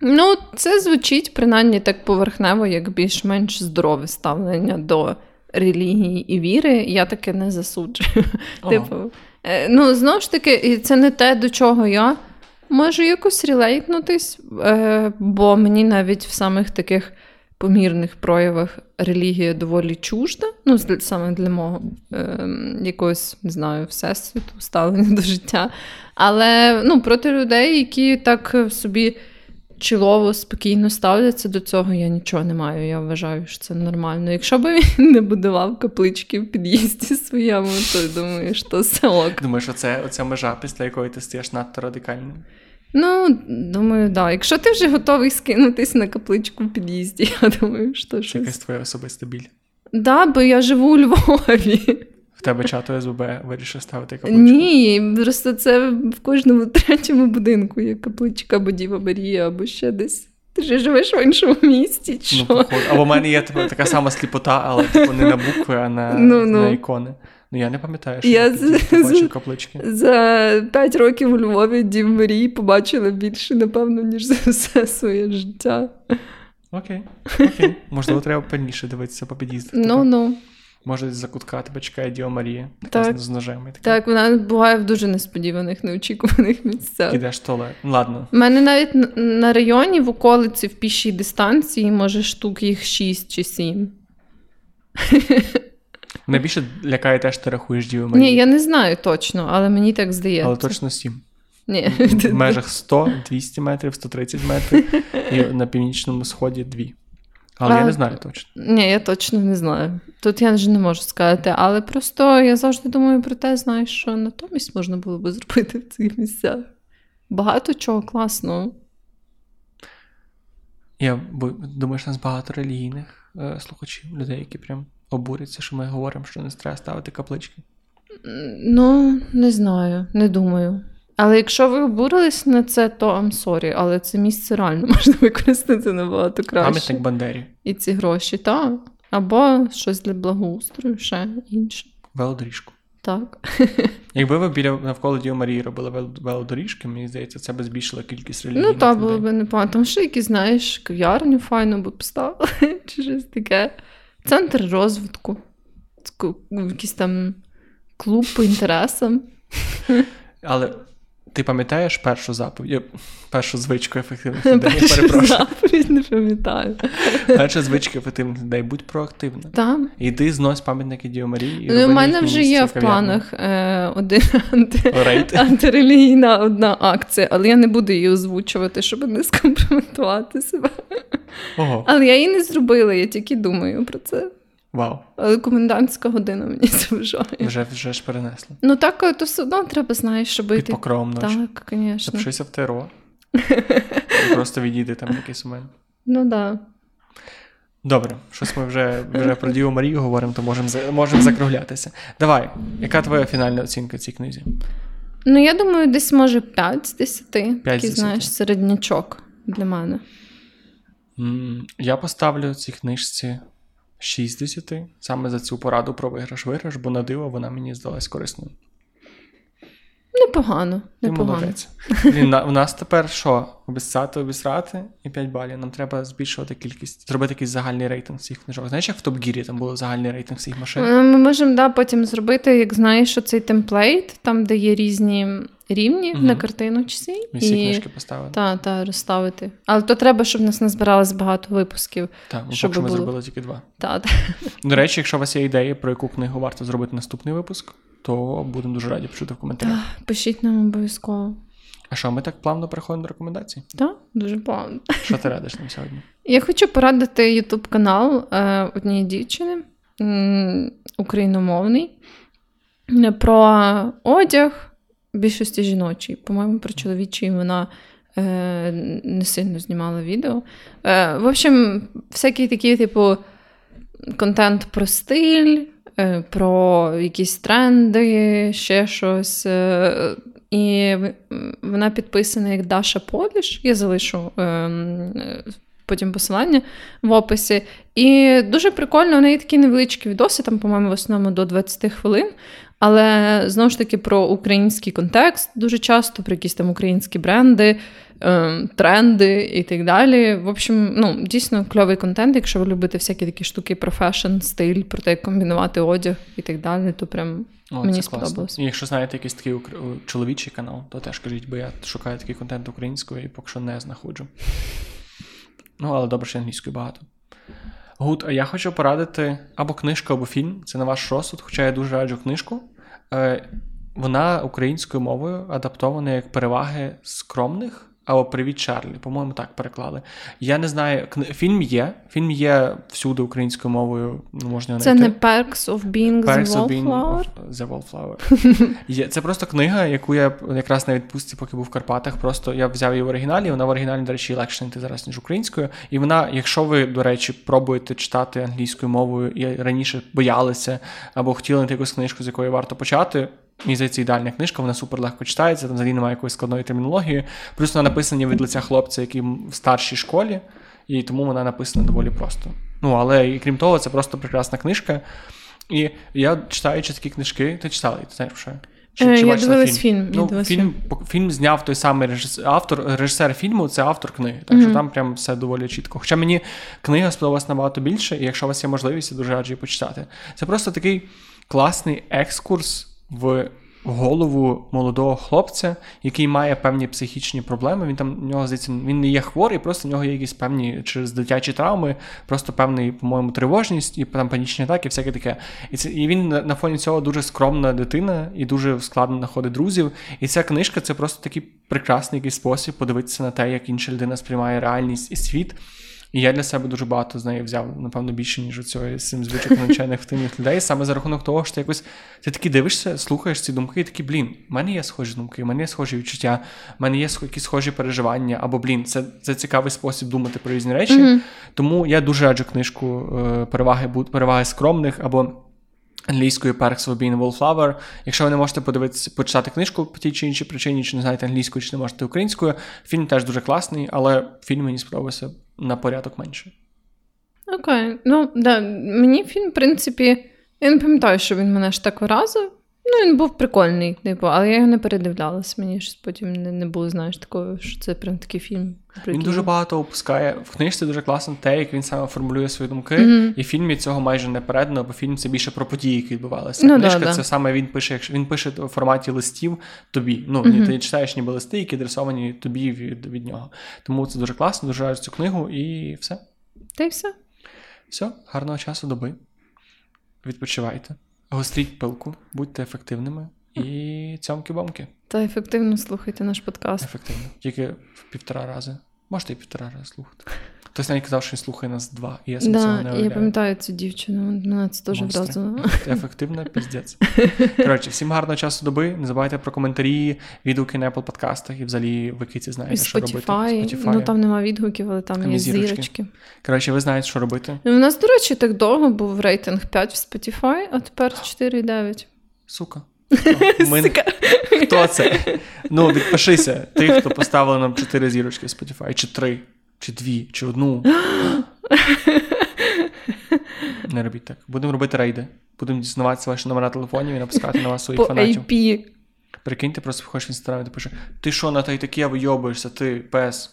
Ну, це звучить принаймні так поверхнево, як більш-менш здорове ставлення до релігії і віри. Я таке не засуджую. Типу, ну, знову ж таки, це не те, до чого я можу якось релейтнутись, е, бо мені навіть в самих таких помірних проявах релігія доволі чужда, ну, саме для мого е, якогось, не знаю, всесвіту, ставлення до життя. Але ну, проти людей, які так собі чолово, спокійно ставляться до цього, я нічого не маю. Я вважаю, що це нормально. Якщо б він не будував каплички в під'їзді своєму, то думаю, що це ок. Думаєш, оце оця межа, після якої ти стаєш надто радикальним? Ну, думаю, так. Да. Якщо ти вже готовий скинутись на капличку в під'їзді, <laughs> я думаю, що щось. Якась твоя особиста біль. Так, да, бо я живу у Львові. В тебе чату СББ вирішив ставити капличку? Ні, просто це в кожному третьому будинку є капличка або Діва Марія, або ще десь. Ти ж живеш в іншому місті. чи ну, що? Ну, Або в мене є така сама сліпота, але типу, не на букви, а на ну, ну. на ікони. Ну я не пам'ятаю, що я побачив каплички. За п'ять років у Львові Дів Марії побачила більше, напевно, ніж за все своє життя. Окей, окей. Можливо, треба пильніше дивитися по під'їздах. Ну, ну. Може, за кутка тебе чекає Діо Марія так. з ножем. І так, вона буває в дуже несподіваних, неочікуваних місцях. Ідеш в туалет. Ну, ладно. У мене навіть на районі в околиці в пішій дистанції, може, штук їх 6 чи 7. <laughs> Найбільше лякає те, що ти рахуєш Діо Марії. Ні, я не знаю точно, але мені так здається. Але точно 7. Ні. В межах 100-200 метрів, 130 метрів, і на північному сході 2. Але а, я не знаю точно. Ні, я точно не знаю. Тут я вже не можу сказати, але просто я завжди думаю про те, знаєш, що натомість можна було би зробити в цих місцях. Багато чого класного. Я думаю, що нас багато релігійних е, слухачів, людей, які прям обуряться, що ми говоримо, що не треба ставити каплички. Ну, не знаю, не думаю. Але якщо ви обурились на це, то I'm sorry, але це місце реально <laughs> можна використати набагато краще. Пам'ятник Бандері. І ці гроші, так. Або щось для благоустрою, ще інше. Велодоріжку. Так. <laughs> Якби ви біля навколо Діо Марії робили велодоріжки, мені здається, це би збільшило кількість релігійних Ну, так, було б непогано. Там ще якісь, знаєш, кав'ярню файно би поставили, <laughs> чи щось таке. Центр розвитку. якийсь там клуб по інтересам. Але ти пам'ятаєш першу заповідь, першу звичку ефективних людей? Я перепрошую. Заповідь не пам'ятаю. Перша звичка ефективних людей будь проактивним. Так. Іди знось пам'ятники Діо Марії. Ну, У мене вже є в планах е, один анти... <laughs> антирелігійна одна акція, але я не буду її озвучувати, щоб не скомпрометувати себе. Ого. Але я її не зробила, я тільки думаю про це. Вау. Але комендантська година мені заважає. Вже вже ж перенесли. Ну так, то все одно треба, знаєш, щоб Під покровом ночі. Так, звісно. Запишися в ТРО. <laughs> Просто відійди там якийсь момент. Ну так. Да. Добре, щось ми вже вже про Діву Марію говоримо, то можемо можем закруглятися. Давай, яка твоя фінальна оцінка цій книзі? Ну, я думаю, десь може 5 з 10. 5 Такий, знаєш, середнячок для мене. Я поставлю цій книжці 6 з 10 саме за цю пораду про виграш-виграш, бо на диво вона мені здалась корисною. Непогано. непогано. Блін, у нас тепер що? Обіцяти, обісрати і 5 балів. Нам треба збільшувати кількість, зробити якийсь загальний рейтинг всіх книжок. Знаєш, як в Топ-Гірі там був загальний рейтинг всіх машин? Е, ми можемо да, потім зробити, як знаєш, оцей темплейт, там, де є різні рівні угу. на картиночці. І всі книжки поставити. Так, так, розставити. Але то треба, щоб в нас не збиралось багато випусків. Так, ну, щоб поки було... ми зробили тільки два. Так. До речі, якщо у вас є ідеї, про яку книгу варто зробити наступний випуск, то будемо дуже раді почути в коментарях. Пишіть нам обов'язково. А що, ми так плавно переходимо до рекомендацій? Так, дуже плавно. Що ти радиш нам сьогодні? Я хочу порадити ютуб канал е, однієї дівчини м, україномовний про одяг більшості жіночий. По-моєму, про чоловічий вона е, не сильно знімала відео. Е, В общем, всякий такий, типу, контент про стиль. Е, про якісь тренди, ще щось. Е, і вона підписана як Даша Поліш. Я залишу ем, потім посилання в описі. І дуже прикольно, у неї такі невеличкі відоси, там, по-моєму, в основному до 20 хвилин. Але знову ж таки про український контекст дуже часто, про якісь там українські бренди, ем, тренди і так далі. В общем, ну, дійсно кльовий контент. Якщо ви любите всякі такі штуки про fashion, стиль, про те, як комбінувати одяг і так далі, то прям О, мені сподобалось. І Якщо знаєте якийсь такий чоловічий канал, то теж кажіть, бо я шукаю такий контент українською і поки що не знаходжу. Ну, але добре, що англійською багато. Good, а я хочу порадити або книжку, або фільм. Це на ваш розсуд, хоча я дуже раджу книжку. Е, Вона українською мовою адаптована як переваги скромних або Привіт, Чарлі. По-моєму, так переклали. Я не знаю, фільм є. Фільм є всюди українською мовою. Ну, можна Це не Perks of Being Perks the Wallflower? The Wallflower. є. Це просто книга, яку я якраз на відпустці, поки був в Карпатах. Просто я взяв її в оригіналі. Вона в оригіналі, до речі, легше знайти зараз, ніж українською. І вона, якщо ви, до речі, пробуєте читати англійською мовою і раніше боялися або хотіли знайти якусь книжку, з якої варто почати. Мені здається, ідеальна книжка, вона супер легко читається, там взагалі немає якоїсь складної термінології. Плюс вона написана від лиця хлопця, який в старшій школі, і тому вона написана доволі просто. Ну, але і крім того, це просто прекрасна книжка. І я читаючи такі книжки, ти читала, ти знаєш що? Чи, е, чи я дивилась фільм. фільм. Ну, фільм, фільм зняв той самий режисер, автор, режисер фільму, це автор книги. Так mm-hmm. що там прям все доволі чітко. Хоча мені книга сподобалась набагато більше, і якщо у вас є можливість, я дуже раджу її почитати. Це просто такий класний екскурс в голову молодого хлопця, який має певні психічні проблеми. Він там в нього здається, він не є хворий, просто в нього є якісь певні через дитячі травми, просто певний, по-моєму, тривожність і там панічні атаки, всяке таке. І це і він на, фоні цього дуже скромна дитина і дуже складно знаходить друзів. І ця книжка це просто такий прекрасний якийсь спосіб подивитися на те, як інша людина сприймає реальність і світ. І я для себе дуже багато з неї взяв, напевно, більше, ніж у цього сім звичок навчальних активних людей, саме за рахунок того, що ти якось ти таки дивишся, слухаєш ці думки, і такі, блін, в мене є схожі думки, в мене є схожі відчуття, в мене є якісь схожі переживання, або блін, це це цікавий спосіб думати про різні речі. Mm-hmm. Тому я дуже раджу книжку е, переваги переваги скромних або. Англійською Perks of Being Wallflower. Якщо ви не можете подивитися, почитати книжку по тій чи іншій причині, чи не знаєте англійською, чи не можете українською, фільм теж дуже класний, але фільм мені сподобався на порядок менше. Окей. Ну, да, мені фільм, в принципі, я не пам'ятаю, що він мене ж так вразив. Ну, він був прикольний, типу, але я його не передивлялась. Мені щось потім не, не було, знаєш, такого, що це прям такий фільм. Він дуже багато опускає. В книжці дуже класно те, як він саме формулює свої думки, mm-hmm. і в фільмі цього майже не передано, бо фільм це більше про події, які відбувалися. Ну, Книжка да, це да. саме він пише, якщо він пише в форматі листів тобі. Ну, mm-hmm. ти читаєш ніби листи, які адресовані тобі від, від нього. Тому це дуже класно, дуже раджу цю книгу і все. Та й все. Все, гарного часу доби. Відпочивайте. Гостріть пилку, будьте ефективними і цьомки-бомки. Та ефективно слухайте наш подкаст. Ефективно. Тільки в півтора рази. Можете і півтора рази слухати. Хтось навіть казав, що він слухає нас два. І я да, цього не уявляю. Я пам'ятаю цю дівчину, мене це теж вразило. Ефективна піздець. Коротше, всім гарного часу доби. Не забувайте про коментарі, відгуки на Apple подкастах і взагалі киці знаєте, що робити. Spotify. Ну там нема відгуків, але там, там є зірочки. зірочки. Коротше, ви знаєте, що робити. У нас, до речі, так довго був рейтинг 5 в Spotify, а тепер 4,9. Сука. <laughs> Ми... Хто це? Ну, відпишися. Ти, хто поставив нам 4 зірочки в Spotify, чи 3 чи дві, чи одну. <gasps> Не робіть так. Будемо робити рейди. Будемо дізнаватися ваші номера телефонів і напускати на вас своїх По фанатів. IP. Прикинь, ти просто виходиш в інстаграм і ти пишеш, ти що на таке вийобуєшся, ти пес.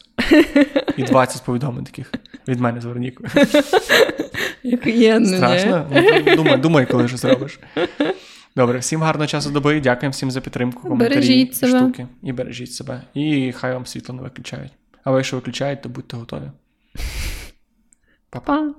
І 20 повідомлень таких від мене з Веронікою. <laughs> Страшно? Ну, думай, думай, коли щось робиш. Добре, всім гарного часу доби. Дякуємо всім за підтримку, коментарі, бережіть себе. штуки. І бережіть себе. І хай вам світло не виключають. А ви, якщо виключають, то будьте готові. <laughs> Па-па.